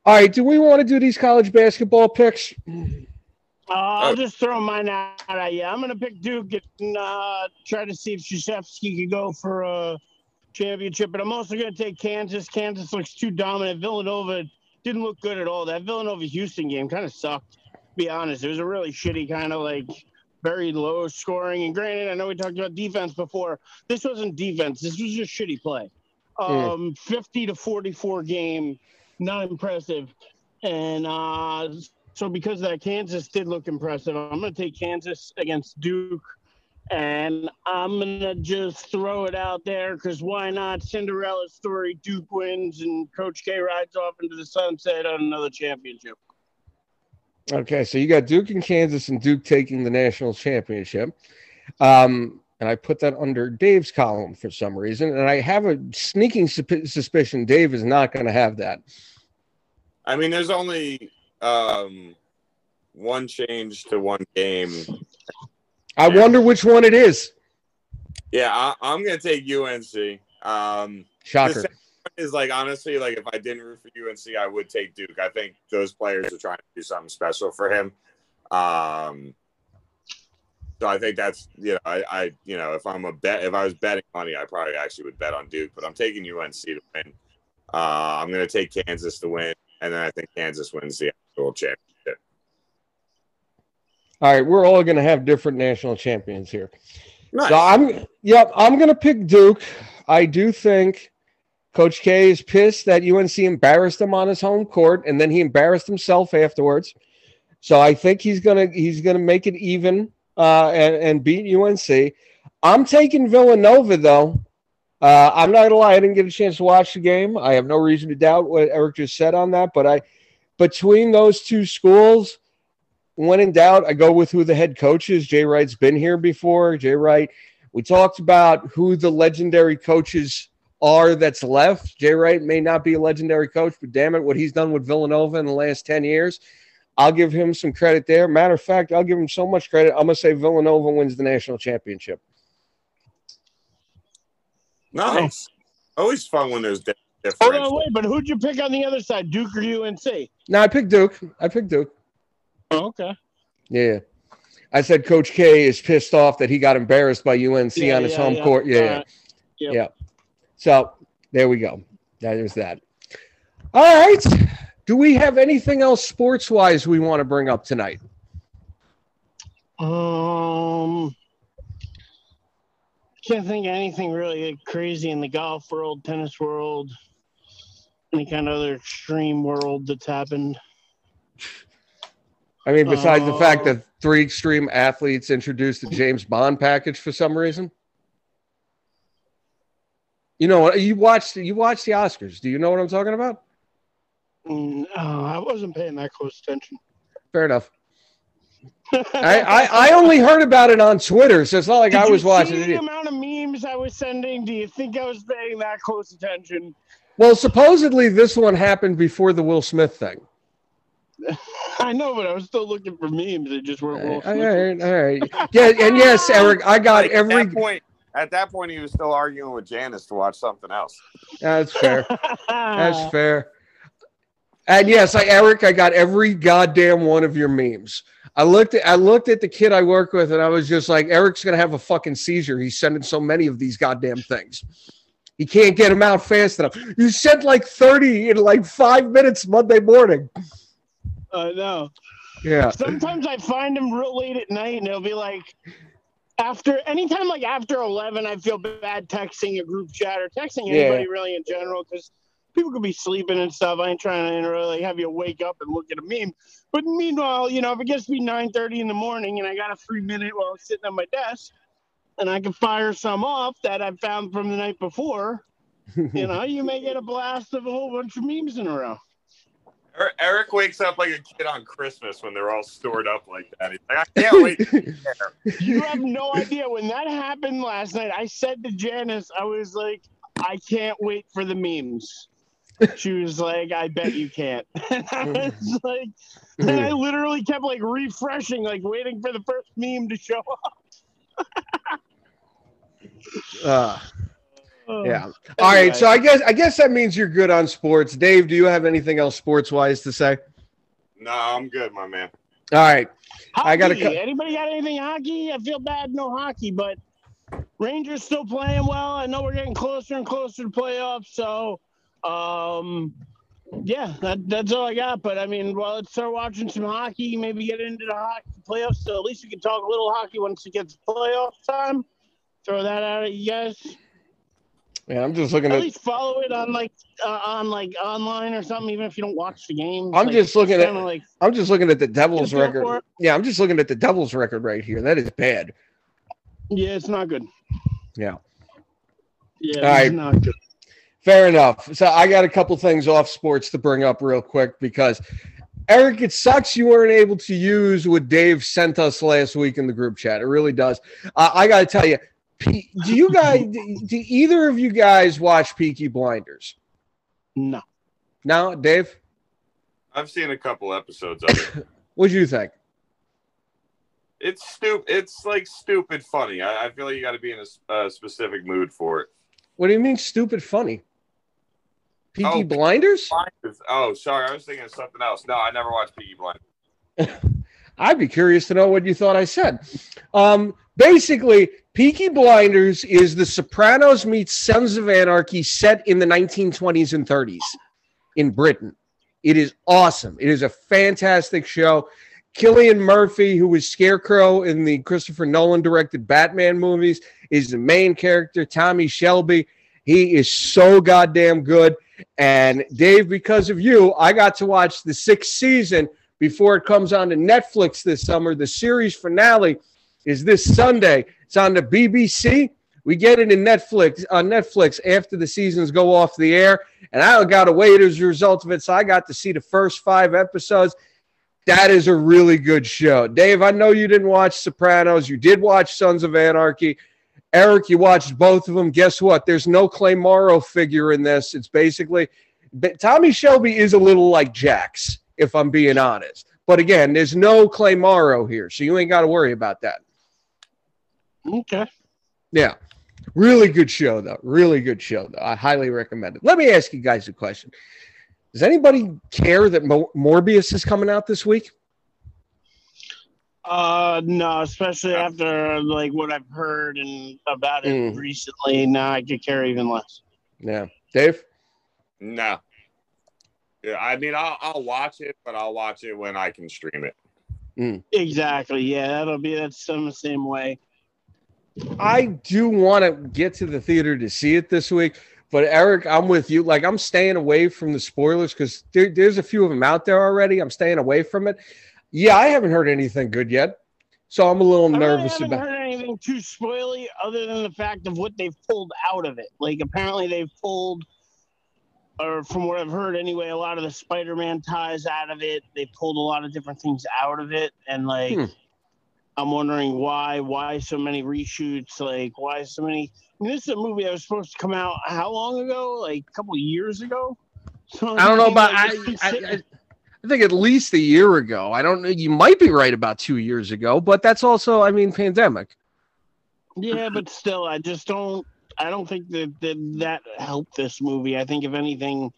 S1: All right. Do we want to do these college basketball picks?
S2: Uh, I'll oh. just throw mine out at you. I'm going to pick Duke and uh, try to see if Krzyzewski can go for a championship. But I'm also going to take Kansas. Kansas looks too dominant. Villanova didn't look good at all. That Villanova Houston game kind of sucked. To be honest, it was a really shitty kind of like very low scoring. And granted, I know we talked about defense before. This wasn't defense. This was just shitty play. Hmm. Um, mm. 50 to 44 game, not impressive. And uh, so because of that, Kansas did look impressive. I'm going to take Kansas against Duke. And I'm going to just throw it out there because why not? Cinderella story, Duke wins, and Coach K rides off into the sunset on another championship.
S1: Okay, so you got Duke and Kansas, and Duke taking the national championship. Um, and I put that under Dave's column for some reason. And I have a sneaking suspicion Dave is not going to have that.
S4: I mean, there's only um, one change to one game
S1: I yeah. wonder which one it is.
S4: Yeah, I, am gonna take UNC. Um,
S1: Shocker.
S4: Is like honestly, like if I didn't root for UNC, I would take Duke. I think those players are trying to do something special for him. Um, so I think that's you know I, I you know if I'm a bet if I was betting money, I probably actually would bet on Duke, but I'm taking UNC to win. Uh, I'm going to take Kansas to win, and then I think Kansas wins the actual championship.
S1: All right, we're all going to have different national champions here. Nice. So I'm, yep, I'm going to pick Duke. I do think Coach K is pissed that UNC embarrassed him on his home court, and then he embarrassed himself afterwards. So I think he's gonna he's gonna make it even uh, and and beat UNC. I'm taking Villanova though. Uh, I'm not gonna lie, I didn't get a chance to watch the game. I have no reason to doubt what Eric just said on that, but I between those two schools, when in doubt, I go with who the head coach is. Jay Wright's been here before. Jay Wright, we talked about who the legendary coaches are that's left. Jay Wright may not be a legendary coach, but damn it, what he's done with Villanova in the last 10 years, I'll give him some credit there. Matter of fact, I'll give him so much credit. I'm going to say Villanova wins the national championship.
S4: Nice. Oh. Always fun when there's different.
S2: Hold on, wait, but who'd you pick on the other side, Duke or UNC?
S1: No, I picked Duke. I picked Duke.
S2: Oh, okay.
S1: Yeah. I said Coach K is pissed off that he got embarrassed by UNC
S2: Yeah,
S1: on his
S2: yeah,
S1: home
S2: yeah.
S1: court. Yeah, yeah.
S2: Uh, yep.
S1: yeah. So there we go. That is that. All right. Do we have anything else sports wise we want to bring up tonight?
S2: Um, can't think of anything really crazy in the golf world, tennis world, any kind of other extreme world that's happened.
S1: I mean, besides the fact
S2: Uh,
S1: that three extreme athletes introduced the James Bond package for some reason. You know? You watched you watched the Oscars. Do you know what I'm talking about?
S2: Mm, oh, I wasn't paying that close attention.
S1: Fair enough. I, I, I only heard about it on Twitter, so it's not like
S2: Did
S1: I was watching
S2: the amount of memes I was sending. Do you think I was paying that close attention?
S1: Well, supposedly this one happened before the Will Smith thing.
S2: I know, but I was still looking for memes. They just weren't. Will
S1: All
S2: Smith.
S1: right, all right. Yeah, and yes, Eric, I got
S4: Like,
S1: every.
S4: at that point. At that point, he was still arguing with Janice to watch something else.
S1: That's fair. That's fair. And yes, I Eric, I got every goddamn one of your memes. I looked at I looked at the kid I work with, and I was just like, Eric's gonna have a fucking seizure. He's sending so many of these goddamn things. He can't get them out fast enough. You sent like 30 in like five minutes Monday morning.
S2: I know.
S1: Yeah.
S2: Sometimes I find them real late at night, and it'll be like after anytime like after eleven, I feel bad texting a group chat or texting
S1: Yeah.
S2: anybody really in general because people could be sleeping and stuff. I ain't trying to really have you wake up and look at a meme. But meanwhile, you know, if it gets to be nine thirty in the morning and I got a free minute while I'm sitting at my desk, and I can fire some off that I found from the night before, you know, you may get a blast of a whole bunch of memes in a row.
S4: Er- Eric wakes up like a kid on Christmas when they're all stored up like that. He's like, I can't wait. to get there."
S2: You have no idea. When that happened last night, I said to Janice, I was like, I can't wait for the memes. She was like, I bet you can't. And I was like, and I literally kept like refreshing, like waiting for the first meme to show up.
S1: Uh. Yeah. All right. So I guess I guess that means you're good on sports. Dave, do you have anything else sports wise to say?
S4: No, I'm good, my man.
S1: All right.
S2: Hockey.
S1: I gotta cut-
S2: Anybody got anything hockey? I feel bad, no hockey, but Rangers still playing well. I know we're getting closer and closer to playoffs, so um, yeah, that, that's all I got. But I mean, well, let's start watching some hockey. Maybe get into the hockey playoffs. So at least we can talk a little hockey once it gets playoff time. Throw that out at you guys.
S1: Yeah, I'm just looking
S2: At
S1: at
S2: least follow it on like uh, on like online or something, even if you don't watch the game.
S1: I'm just looking at-
S2: like
S1: I'm just looking at the Devils
S2: Just go for
S1: record. Yeah, I'm just looking at the Devils record right here. That is bad.
S2: yeah, it's not good.
S1: Yeah.
S2: Yeah,
S1: All right.
S2: it's not good.
S1: Fair enough. So I got a couple things off sports to bring up real quick because Eric, it sucks you weren't able to use what Dave sent us last week in the group chat. It really does. Uh, I got to tell you, do you guys, do either of you guys watch Peaky Blinders?
S2: No.
S1: No, Dave,
S4: I've seen a couple episodes of it.
S1: what do you think?
S4: It's stupid. It's like stupid funny. I, I feel like you got to be in a s- a specific mood for it.
S1: What do you mean, stupid funny? Peaky
S4: Oh.
S1: Blinders?
S4: Blinders. Oh, sorry, I was thinking of something else. No, I never watched Peaky Blinders.
S1: I'd be curious to know what you thought I said. Um, basically, Peaky Blinders is the Sopranos meets Sons of Anarchy set in the 1920s and 30s in Britain. It is awesome. It is a fantastic show. Cillian Murphy, who was Scarecrow in the Christopher Nolan directed Batman movies, is the main character. Tommy Shelby, he is so goddamn good. And Dave, because of you, I got to watch the sixth season before it comes on to Netflix this summer. The series finale is this Sunday. It's on the BBC. We get it in Netflix on Netflix after the seasons go off the air, and I got to wait as a result of it. So I got to see the first five episodes. That is a really good show. Dave, I know you didn't watch Sopranos. You did watch Sons of Anarchy. Eric, you watched both of them. Guess what? There's no Clay Morrow figure in this. It's basically but Tommy Shelby is a little like Jax, if I'm being honest. But again, there's no Clay Morrow here, so you ain't got to worry about that.
S2: Okay.
S1: Yeah. Really good show, though. Really good show, though. I highly recommend it. Let me ask you guys a question. Does anybody care that Mo- Morbius is coming out this week?
S2: Uh, no, especially after like what I've heard and about it
S1: Mm.
S2: recently. Now I could care even less.
S1: Yeah, Dave.
S4: No. Yeah, I mean, I'll, I'll watch it, but I'll watch it when I can stream it.
S2: Exactly. Yeah, that'll be that's some the same way.
S1: I do want to get to the theater to see it this week, but Eric, I'm with you. Like, I'm staying away from the spoilers because there, there's a few of them out there already. I'm staying away from it. Yeah, I haven't heard anything good yet, so I'm a little
S2: nervous. I
S1: nervous
S2: haven't
S1: about.
S2: heard anything too spoily other than the fact of what they've pulled out of it. Like apparently they've pulled, or from what I've heard anyway, a lot of the Spider-Man ties out of it. They pulled a lot of different things out of it, and like.
S1: Hmm.
S2: I'm wondering why, why so many reshoots? Like, why so many? I mean, this is a movie that was supposed to come out how long ago? Like a couple of years ago. So
S1: I don't know
S2: like,
S1: I, I, I, I think at least a year ago. I don't know. You might be right about two years ago, but that's also, I mean, pandemic.
S2: Yeah, but still, I just don't. I don't think that that, that helped this movie. I think if anything,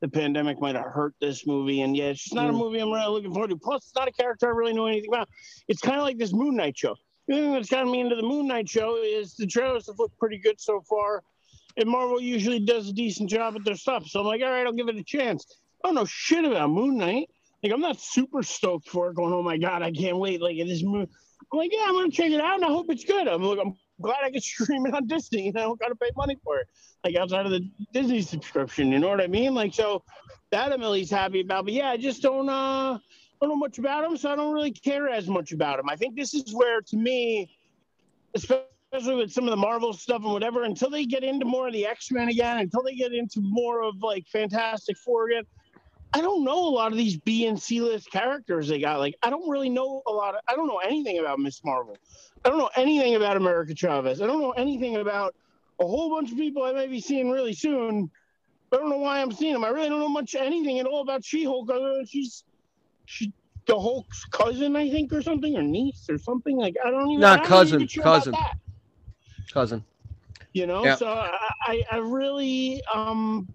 S2: the pandemic might have hurt this movie. And yeah, it's just not a
S1: Mm.
S2: movie I'm really looking forward to. Plus, it's not a character I really know anything about. It's kind of like this Moon Knight show. The thing that's gotten me into the Moon Knight show is the trailers have looked pretty good so far. And Marvel usually does a decent job at their stuff. So I'm like, all right, I'll give it a chance. I don't know shit about Moon Knight. Like, I'm not super stoked for it, going, oh my God, I can't wait. Like, this movie. I'm like, yeah, I'm gonna check it out, and I hope it's good. I'm like, I'm glad I can stream it on Disney, and I don't gotta pay money for it, like outside of the Disney subscription. You know what I mean? Like, so that least happy about. But yeah, I just don't uh don't know much about him, so I don't really care as much about him. I think this is where, to me, especially with some of the Marvel stuff and whatever, until they get into more of the X Men again, until they get into more of like Fantastic Four again. I don't know a lot of these B and C list characters they got. Like, I don't really know a lot of. I don't know anything about Miss Marvel. I don't know anything about America Chavez. I don't know anything about a whole bunch of people I may be seeing really soon. I don't know why I'm seeing them. I really don't know much anything at all about She-Hulk other than she's she the Hulk's cousin, I think, or something, or niece, or something. Like I don't even.
S1: Not cousin,
S2: even sure
S1: cousin. Cousin.
S2: you know
S1: Yeah.
S2: so I, I really um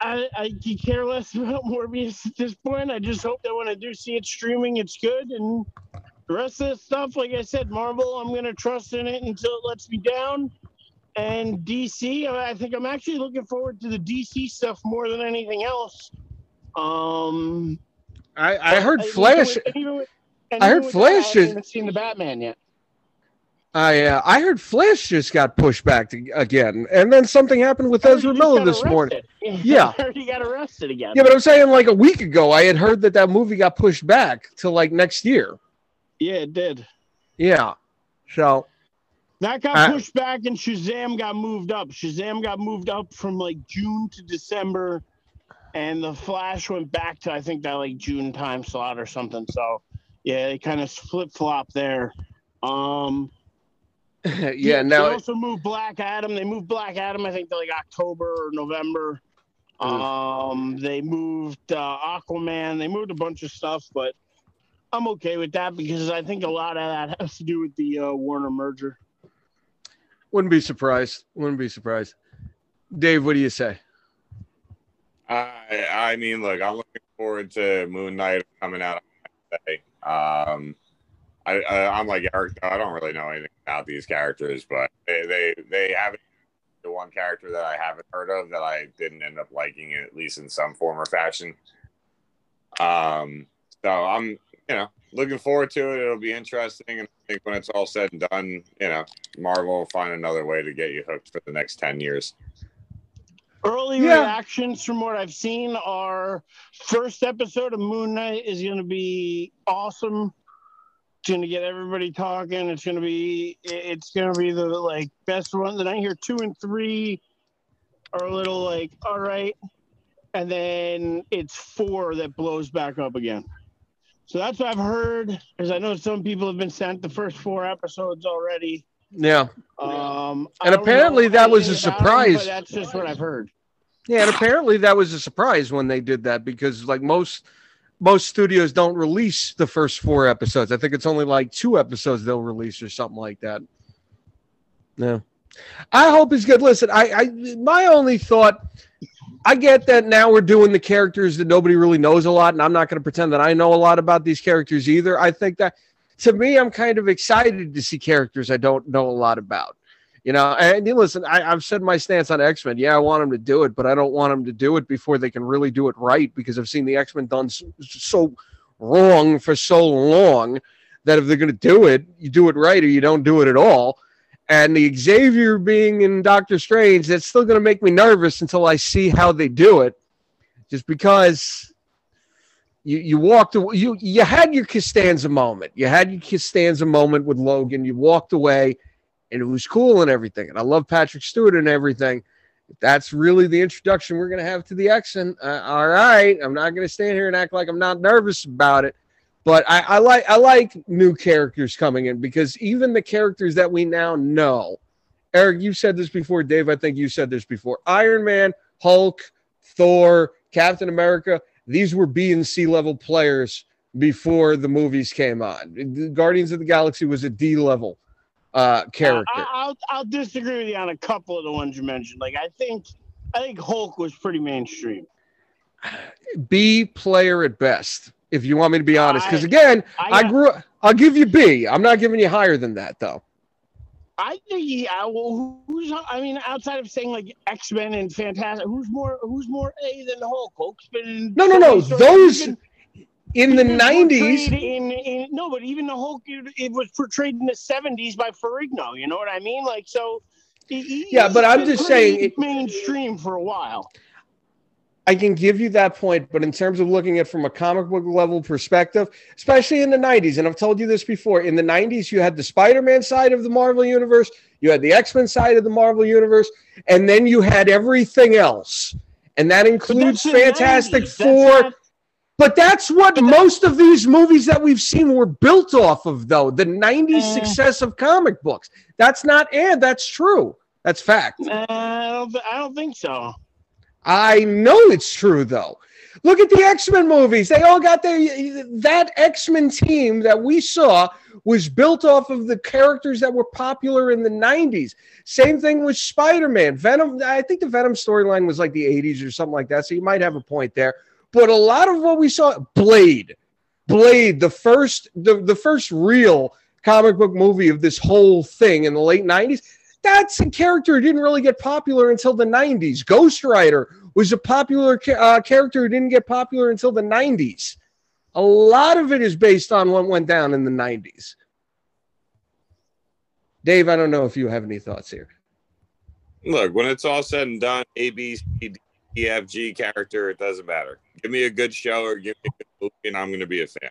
S2: I, I care less about morbius at this point i just hope that when i do see it streaming it's good and the rest of the stuff like i said marvel i'm gonna trust in it until it lets me down and dc i I think i'm actually looking forward to the dc stuff more than anything else um
S1: I, I heard
S2: even
S1: Flash.
S2: with- even with- and
S1: I heard
S2: with that,
S1: Flash
S2: I haven't seen the batman yet
S1: I uh, I heard Flash just got pushed back to, again, and then something happened with
S2: I
S1: Ezra Miller this morning.
S2: arrested.
S1: Yeah.
S2: He got arrested again.
S1: Yeah, but I'm saying like a week ago, I had heard that that movie got pushed back to like next year.
S2: Yeah, it did.
S1: Yeah, so
S2: That got
S1: I-
S2: pushed back and Shazam got moved up. Shazam got moved up from like June to December, and the Flash went back to I think that like June time slot or something. So yeah, they kind of flip flop there. Um,
S1: yeah.
S2: they
S1: Now
S2: also moved Black Adam. They moved Black Adam. I think to like October or November. Um, they moved uh, Aquaman. They moved a bunch of stuff, but I'm okay with that because I think a lot of that has to do with the uh, Warner merger.
S1: Wouldn't be surprised. Wouldn't be surprised. Dave, what do you say?
S4: I I mean, look, I'm looking forward to Moon Knight coming out on Wednesday. Um, I, I I'm like Eric. I don't really know anything about these characters, but they they they haven't the one character that I haven't heard of that I didn't end up liking at least in some form or fashion. Um, so I'm you know looking forward to it. It'll be interesting, and I think when it's all said and done, you know, Marvel will find another way to get you hooked for the next ten years.
S2: Early
S1: Yeah.
S2: reactions from what I've seen are first episode of Moon Knight is going to be awesome. It's going to get everybody talking. It's going to be it's going to be the like best one. Then I hear two and three are a little like all right, and then it's four that blows back up again. So that's what I've heard. Because I know some people have been sent the first four episodes already.
S1: Yeah,
S2: Um,
S1: And apparently that was a
S2: anything about 'em,
S1: surprise.
S2: that's just what I've heard.
S1: yeah, and apparently that was a surprise when they did that because like most most studios don't release the first four episodes. I think it's only like two episodes they'll release or something like that. Yeah. I hope it's good. Listen, I, I my only thought I get that now we're doing the characters that nobody really knows a lot, and I'm not going to pretend that I know a lot about these characters either. I think that to me, I'm kind of excited to see characters I don't know a lot about. You know, and listen, I, have said my stance on X Men. Yeah, I want them to do it, but I don't want them to do it before they can really do it right because I've seen the X Men done so, so wrong for so long that if they're going to do it, you do it right or you don't do it at all. And the Xavier being in Doctor Strange, that's still going to make me nervous until I see how they do it. Just because you you walked away, you you had your Costanza moment. You had your Costanza moment with Logan. You walked away and it was cool and everything. And I love Patrick Stewart and everything. that's really the introduction we're going to have to the X. And uh, all right, I'm not going to stand here and act like I'm not nervous about it. But I, I like I like new characters coming in because even the characters that we now know, Eric, you said this before. Dave, I think you said this before. Iron Man, Hulk, Thor, Captain America. These were B and C level players before the movies came on. Guardians of the Galaxy was a D level uh, character. Uh,
S2: I'll I'll disagree with you on a couple of the ones you mentioned. Like I think I think Hulk was pretty mainstream.
S1: B player at best, if you want me to be honest. Because again, I, I, grew. I'll give you B. I'm not giving you higher than that though.
S2: I think yeah. Uh, well, who's? I mean, outside of saying like X Men and Fantastic, who's more? Who's more A than Hulk? Hulk's been.
S1: No, no, no. Those in the 90s
S2: in, in, no but even the Hulk it, it, was portrayed in the 70s by Ferrigno you know what I mean like so
S1: he, yeah but I'm just saying
S2: it, mainstream for a while
S1: I can give you that point but in terms of looking at from a comic book level perspective especially in the 90s and I've told you this before in the 90s you had the Spider-Man side of the Marvel universe you had the X-Men side of the Marvel universe and then you had everything else and that includes Fantastic Four but that's what most of these movies that we've seen were built off of, though. The 90s uh, success of comic books. That's not and that's true. That's fact.
S2: Uh, I, don't, I don't think so.
S1: I know it's true, though. Look at the X Men movies. They all got their that X Men team that we saw was built off of the characters that were popular in the 90s. Same thing with Spider Man. Venom, I think the Venom storyline was like the 80s or something like that. So you might have a point there. But a lot of what we saw, Blade, Blade, the first, the, the first real comic book movie of this whole thing in the late 90s, that's a character who didn't really get popular until the 90s. Ghost Rider was a popular uh, character who didn't get popular until the 90s. A lot of it is based on what went down in the 90s. Dave, I don't know if you have any thoughts here.
S4: Look, when it's all said and done, A, B, C, D, E, F, G character, it doesn't matter give me a good show or give me a good movie, and I'm going to be a fan.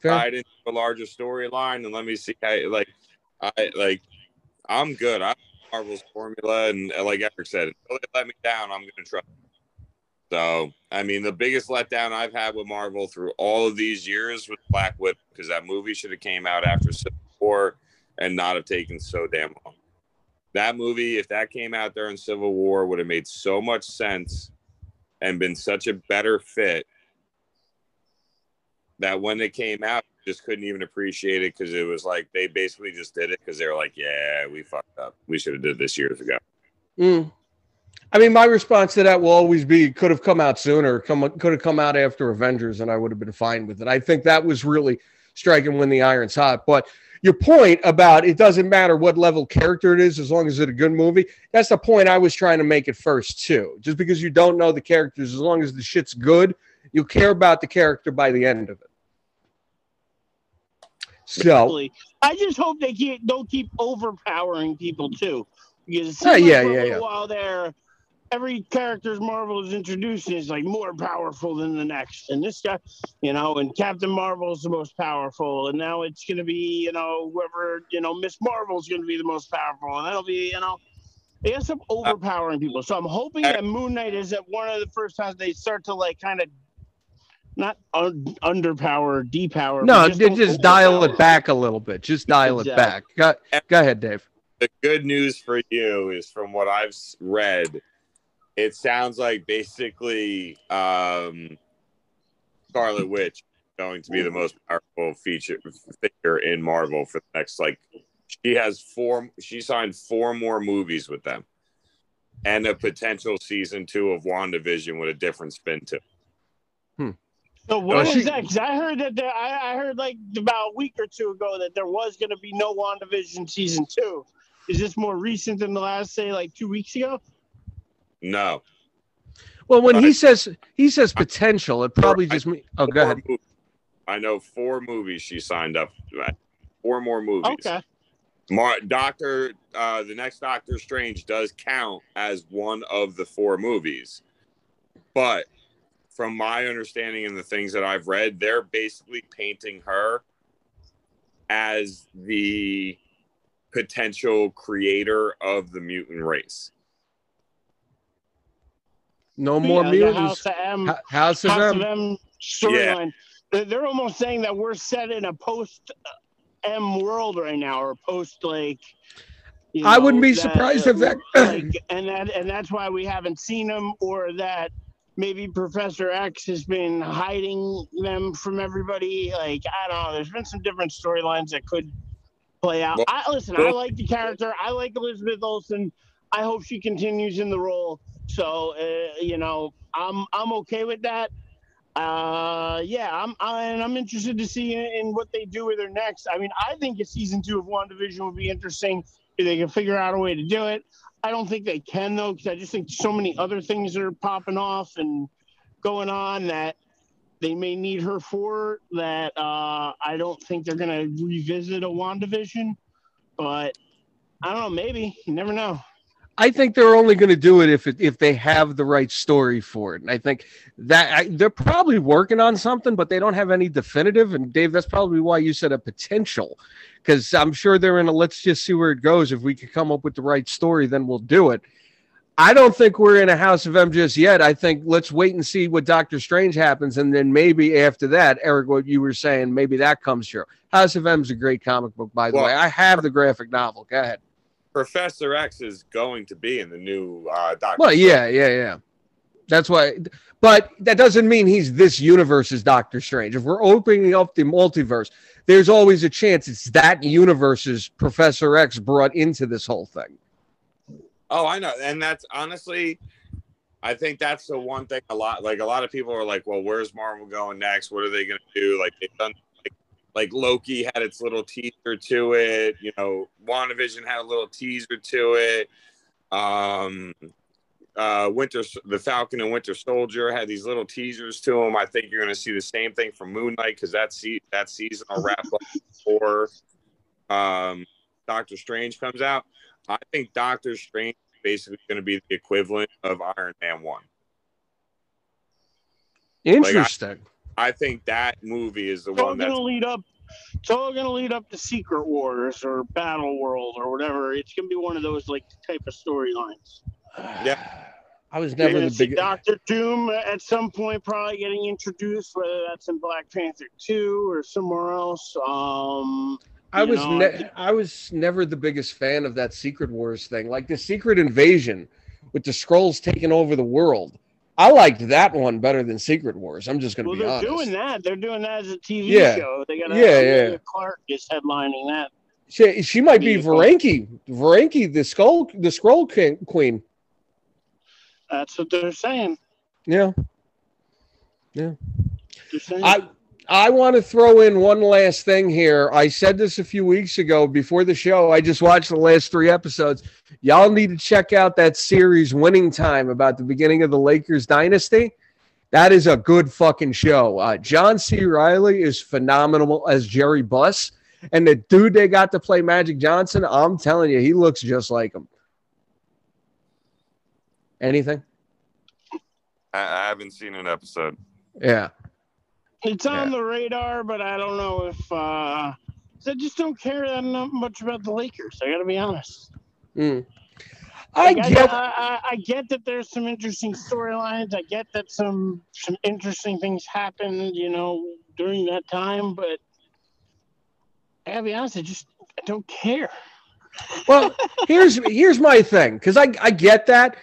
S4: Fair. into a larger storyline and let me see how, like, I like, I'm good. I Marvel's formula, and like Eric said, until they let me down, I'm going to trust. So, I mean, the biggest letdown I've had with Marvel through all of these years was Black Widow because that movie should have came out after Civil War and not have taken so damn long. That movie, if that came out during Civil War, would have made so much sense and been such a better fit that when it came out, just couldn't even appreciate it because it was like they basically just did it because they were like, "Yeah, we fucked up. We should have did this years ago."
S1: Mm. I mean, my response to that will always be could have come out sooner, come could have come out after Avengers, and I would have been fine with it. I think that was really striking when the iron's hot. But your point about it doesn't matter what level character it is as long as it's a good movie that's the point i was trying to make it first too just because you don't know the characters as long as the shit's good you'll care about the character by the end of it so
S2: i just hope they keep, don't keep overpowering people too because
S1: uh, yeah yeah yeah
S2: while they're every character Marvel is introducing is like more powerful than the next. And this guy, you know, and Captain Marvel is the most powerful. And now it's going to be, you know, whoever, you know, Miss Marvel is going to be the most powerful. And that'll be, you know, they have some overpowering people. So I'm hoping that Moon Knight is at one of the first times they start to like kind of not un- underpower, depower.
S1: No, just, just dial it back a little bit. Just dial exactly. it back. Go, go ahead, Dave.
S4: The good news for you is from what I've read it sounds like basically um, Scarlet Witch going to be the most powerful feature figure in Marvel for the next like she has four she signed four more movies with them and a potential season two of WandaVision with a different spin to.
S1: Hmm.
S2: So what
S1: she-
S2: is that? 'Cause I heard that there, I, I heard like about a week or two ago that there was going to be no WandaVision season two. Is this more recent than the last, say, like two weeks ago?
S4: No.
S1: Well, when he
S4: Right.
S1: says he says potential, it probably just me. Oh, go ahead.
S4: movies. I know four movies she signed up. to. Four more movies.
S2: Okay.
S4: Mar- Doctor, uh, the next Doctor Strange does count as one of the four movies, but from my understanding and the things that I've read, they're basically painting her as the potential creator of the mutant race.
S1: No more
S2: Yeah, the
S1: mutants.
S2: House of M,
S1: Ho- House of
S2: House
S1: M.
S2: of M storyline. They're, they're almost saying that we're set in a post uh, M world right now, or post like. you
S1: I wouldn't be
S2: that-
S1: surprised if uh, that-
S2: like, and that and that's why we haven't seen them, or that maybe Professor X has been hiding them from everybody. Like I don't know. There's been some different storylines that could play out. I listen. I like the character. I like Elizabeth Olsen. I hope she continues in the role. So uh, you know, I'm I'm okay with that. Uh, yeah, I'm I, and I'm interested to see in, in what they do with her next. I mean, I think a season two of WandaVision would be interesting they can figure out a way to do it. I don't think they can though, because I just think so many other things are popping off and going on that they may need her for. That uh, I don't think they're gonna revisit a WandaVision, but I don't know. Maybe you never know.
S1: I think they're only going to do it if it, if they have the right story for it. And I think that I, they're probably working on something, but they don't have any definitive. And Dave, that's probably why you said a potential, because I'm sure they're in a let's just see where it goes. If we could come up with the right story, then we'll do it. I don't think we're in a House of M just yet. I think let's wait and see what Doctor Strange happens, and then maybe after that, Eric, what you were saying, maybe that comes true. House of M is a great comic book, by the
S4: Well-
S1: way. I have the graphic novel. Go ahead.
S4: Professor X is going to be in the new uh, Doctor.
S1: Well, yeah, yeah, yeah. That's why, but that doesn't mean he's this universe's Doctor Strange. If we're opening up the multiverse, there's always a chance it's that universe's Professor X brought into this whole thing.
S4: Oh, I know, and that's honestly, I think that's the one thing. A lot, like a lot of people are like, "Well, where's Marvel going next? What are they going to do?" Like they've done, like, like Loki had its little teaser to it. You know, WandaVision had a little teaser to it. Um, uh, Winter, the Falcon and Winter Soldier had these little teasers to them. I think you're going to see the same thing from Moon Knight because that se- that season will wrap up before um, Doctor Strange comes out. I think Doctor Strange is basically going to be the equivalent of Iron Man 1.
S1: Interesting.
S4: I think that movie is the
S2: It's
S4: one that's
S2: gonna lead up. It's all gonna lead up to Secret Wars or Battle World or whatever. It's gonna be one of those like type of storylines.
S4: Yeah.
S1: I was never the
S2: see
S1: big.
S2: Doctor Doom at some point, probably getting introduced, whether that's in Black Panther two or somewhere else. Um,
S1: I was
S2: know,
S1: ne- I was never the biggest fan of that Secret Wars thing, like the Secret Invasion with the Skrulls taking over the world. I liked that one better than Secret Wars. I'm just going to
S2: well,
S1: be
S2: they're
S1: honest.
S2: doing that. They're doing that as a TV
S1: Yeah.
S2: show. They got
S1: Yeah, yeah.
S2: Clarke is headlining that.
S1: She, she might be
S2: Vehicle.
S1: Veranke. Veranke, the Skrull, the Skrull king, queen.
S2: That's what they're saying.
S1: Yeah. Yeah.
S2: They're saying
S1: I I want to throw in one last thing here. I said this a few weeks ago before the show. I just watched the last three episodes. Y'all need to check out that series Winning Time about the beginning of the Lakers dynasty. That is a good fucking show. Uh, John C. Reilly is phenomenal as Jerry Buss. And the dude they got to play Magic Johnson, I'm telling you, he looks just like him. Anything?
S4: I, I haven't seen an episode.
S1: Yeah.
S2: It's on the radar, but I don't know if uh, I just don't care that much about the Lakers. I got to be honest.
S1: Mm. I
S2: Like,
S1: get
S2: I, I, I get that there's some interesting storylines. I get that some some interesting things happened, you know, during that time. But I gotta be honest, I just I don't care.
S1: Well, here's here's my thing because I I get that.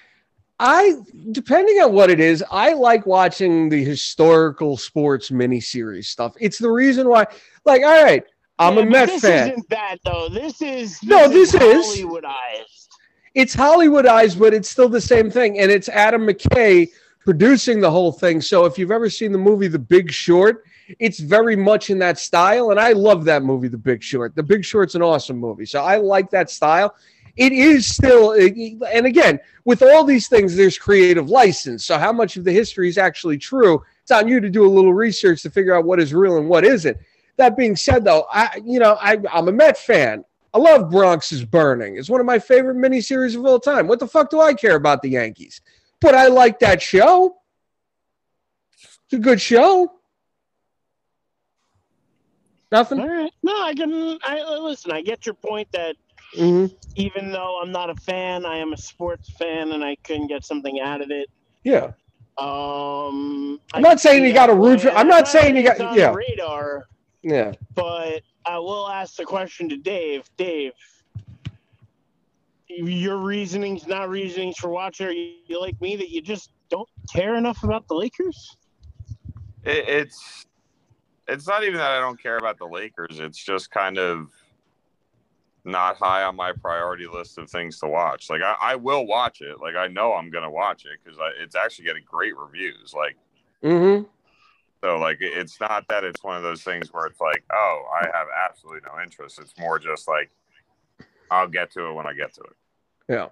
S1: I depending on what it is, I like watching the historical sports miniseries stuff. It's the reason why. Like, all right, I'm
S2: Yeah,
S1: a Met
S2: this
S1: fan.
S2: Isn't that though? This is
S1: No, this is.
S2: Hollywoodized.
S1: It's Hollywoodized, but it's still the same thing, and it's Adam McKay producing the whole thing. So if you've ever seen the movie The Big Short, it's very much in that style. And I love that movie, The Big Short. The Big Short's an awesome movie. So I like that style. It is still, and again, with all these things, there's creative license. So how much of the history is actually true? It's on you to do a little research to figure out what is real and what isn't. That being said, though, I you know I, I'm a Met fan. I love Bronx is Burning. It's one of my favorite miniseries of all time. What the fuck do I care about the Yankees? But I like that show. It's a good show. Nothing.
S2: All right. No, I can. I listen. I get your point that
S1: Mm-hmm.
S2: even though I'm not a fan, I am a sports fan, and I couldn't get something out of it.
S1: Yeah.
S2: Um,
S1: I'm not saying you got to root for. I'm not saying you got.
S2: on
S1: Yeah.
S2: radar,
S1: Yeah.
S2: but I will ask the question to Dave. Dave, your reasonings, not reasonings for watching, are you, you like me that you just don't care enough about the Lakers?
S4: It, it's it's not even that I don't care about the Lakers. It's just kind of not high on my priority list of things to watch. Like I, I will watch it. Like I know I'm gonna watch it because it's actually getting great reviews. Like
S1: Mm-hmm.
S4: so, like it's not that it's one of those things where it's like, oh, I have absolutely no interest. It's more just like I'll get to it when I get to it.
S1: Yeah.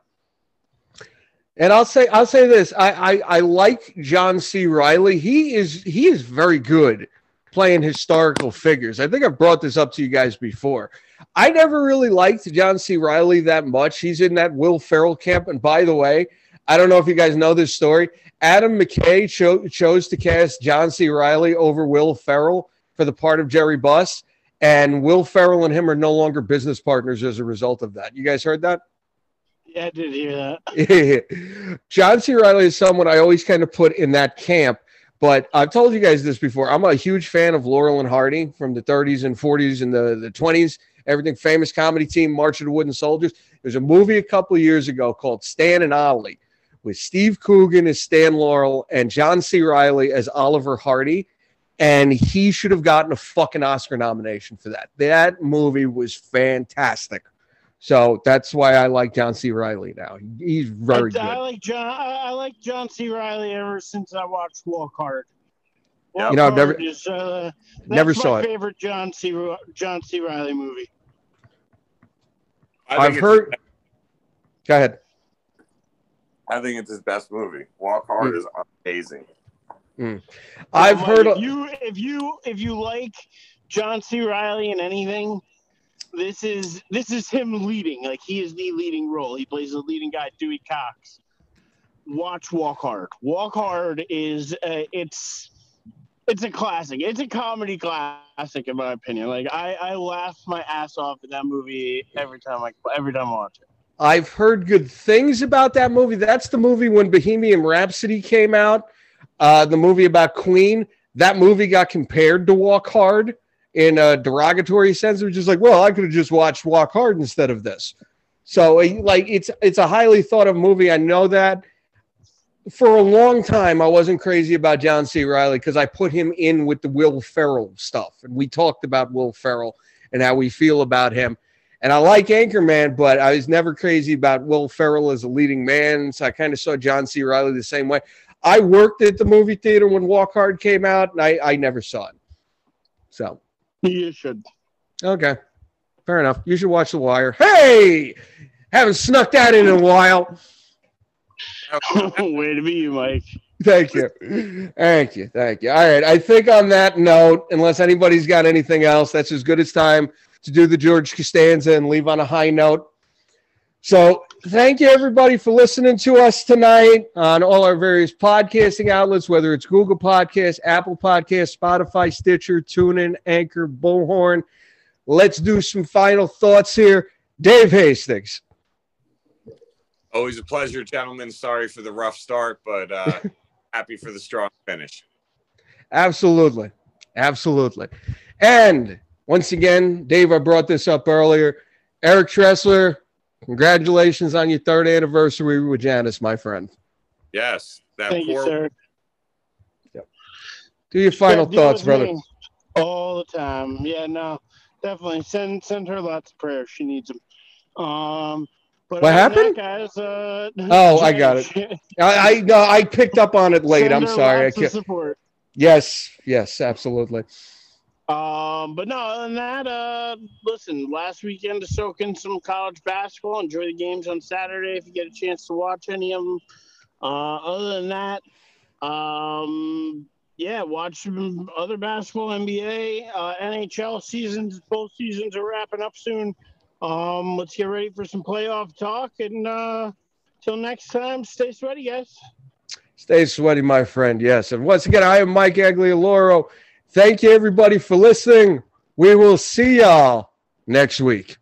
S1: And I'll say I'll say this. I, I I like John C. Reilly. He is he is very good playing historical figures. I think I've brought this up to you guys before. I never really liked John C. Reilly that much. He's in that Will Ferrell camp. And by the way, I don't know if you guys know this story. Adam McKay cho- chose to cast John C. Reilly over Will Ferrell for the part of Jerry Buss. And Will Ferrell and him are no longer business partners as a result of that. You guys heard that?
S2: Yeah, I did hear that.
S1: John C. Reilly is someone I always kind of put in that camp. But I've told you guys this before. I'm a huge fan of Laurel and Hardy from the 30s and 40s and the, the 20s. Everything famous comedy team, March of the Wooden Soldiers. There's a movie a couple of years ago called Stan and Ollie with Steve Coogan as Stan Laurel and John C. Reilly as Oliver Hardy. And he should have gotten a fucking Oscar nomination for that. That movie was fantastic. So that's why I like John C. Reilly now. He's very
S2: I, I like John. I, I like John C. Reilly ever since I watched Walk Hard.
S4: Yeah.
S1: You know, I've never-
S2: is, uh,
S1: never saw
S2: my
S1: it.
S2: Favorite John C. John C. Reilly movie.
S4: I think
S1: I've heard. Go ahead.
S4: I think it's his best movie. Walk Hard is amazing.
S1: I've
S2: Mike,
S1: heard.
S2: if you if you if you like John C. Reilly in anything, this is this is him leading. Like he is the leading role. He plays the leading guy, Dewey Cox. Watch Walk Hard. Walk Hard is uh, it's it's a classic. It's a comedy classic in my opinion. Like I I laugh my ass off at that movie every time I every time I watch it.
S1: I've heard good things about that movie. That's the movie when Bohemian Rhapsody came out. Uh, the movie about Queen. That movie got compared to Walk Hard in a derogatory sense. It was just like, well, I could have just watched Walk Hard instead of this. So, like, it's it's a highly thought of movie. I know that. For a long time, I wasn't crazy about John C. Reilly because I put him in with the Will Ferrell stuff, and we talked about Will Ferrell and how we feel about him. And I like Anchorman, but I was never crazy about Will Ferrell as a leading man. So I kind of saw John C. Reilly the same way. I worked at the movie theater when Walk Hard came out, and I, I never saw it. So,
S2: You should.
S1: okay. Fair enough. You should watch The Wire. Hey! Haven't snuck that in a while.
S2: Way to be you, Mike.
S1: Thank you. Thank you. Thank you. All right. I think on that note, unless anybody's got anything else, that's as good as time to do the George Costanza and leave on a high note. So thank you everybody for listening to us tonight on all our various podcasting outlets, whether it's Google Podcasts, Apple Podcasts, Spotify, Stitcher, TuneIn, Anchor, Bullhorn. Let's do some final thoughts here. Dave Hastings.
S4: Always a pleasure, gentlemen. Sorry for the rough start, but uh, happy for the strong finish.
S1: Absolutely. Absolutely. And once again, Dave, I brought this up earlier. Eric Tressler, congratulations on your third anniversary with Janice, my friend.
S4: Yes, that
S2: Thank you,
S4: poor
S2: sir.
S1: Do your final
S2: Yeah,
S1: thoughts, brother.
S2: All the time. Yeah, no, definitely send send her lots of prayers. She needs them. Um, But
S1: What happened?
S2: guys, uh,
S1: Oh, I got it. I I, no, I picked up on it late. I'm sorry. I can't.
S2: support.
S1: Yes, yes, absolutely.
S2: Um, but no, other than that, uh, listen, last weekend to soak in some college basketball. Enjoy the games on Saturday if you get a chance to watch any of them. Uh, other than that, um, yeah, watch some other basketball, NBA, uh, NHL seasons. Both seasons are wrapping up soon. Um, let's get ready for some playoff talk. And uh, till next time, stay sweaty, guys.
S1: Stay sweaty, my friend. Yes. And once again, I am Mike Aglioloro. Thank you, everybody, for listening. We will see y'all next week.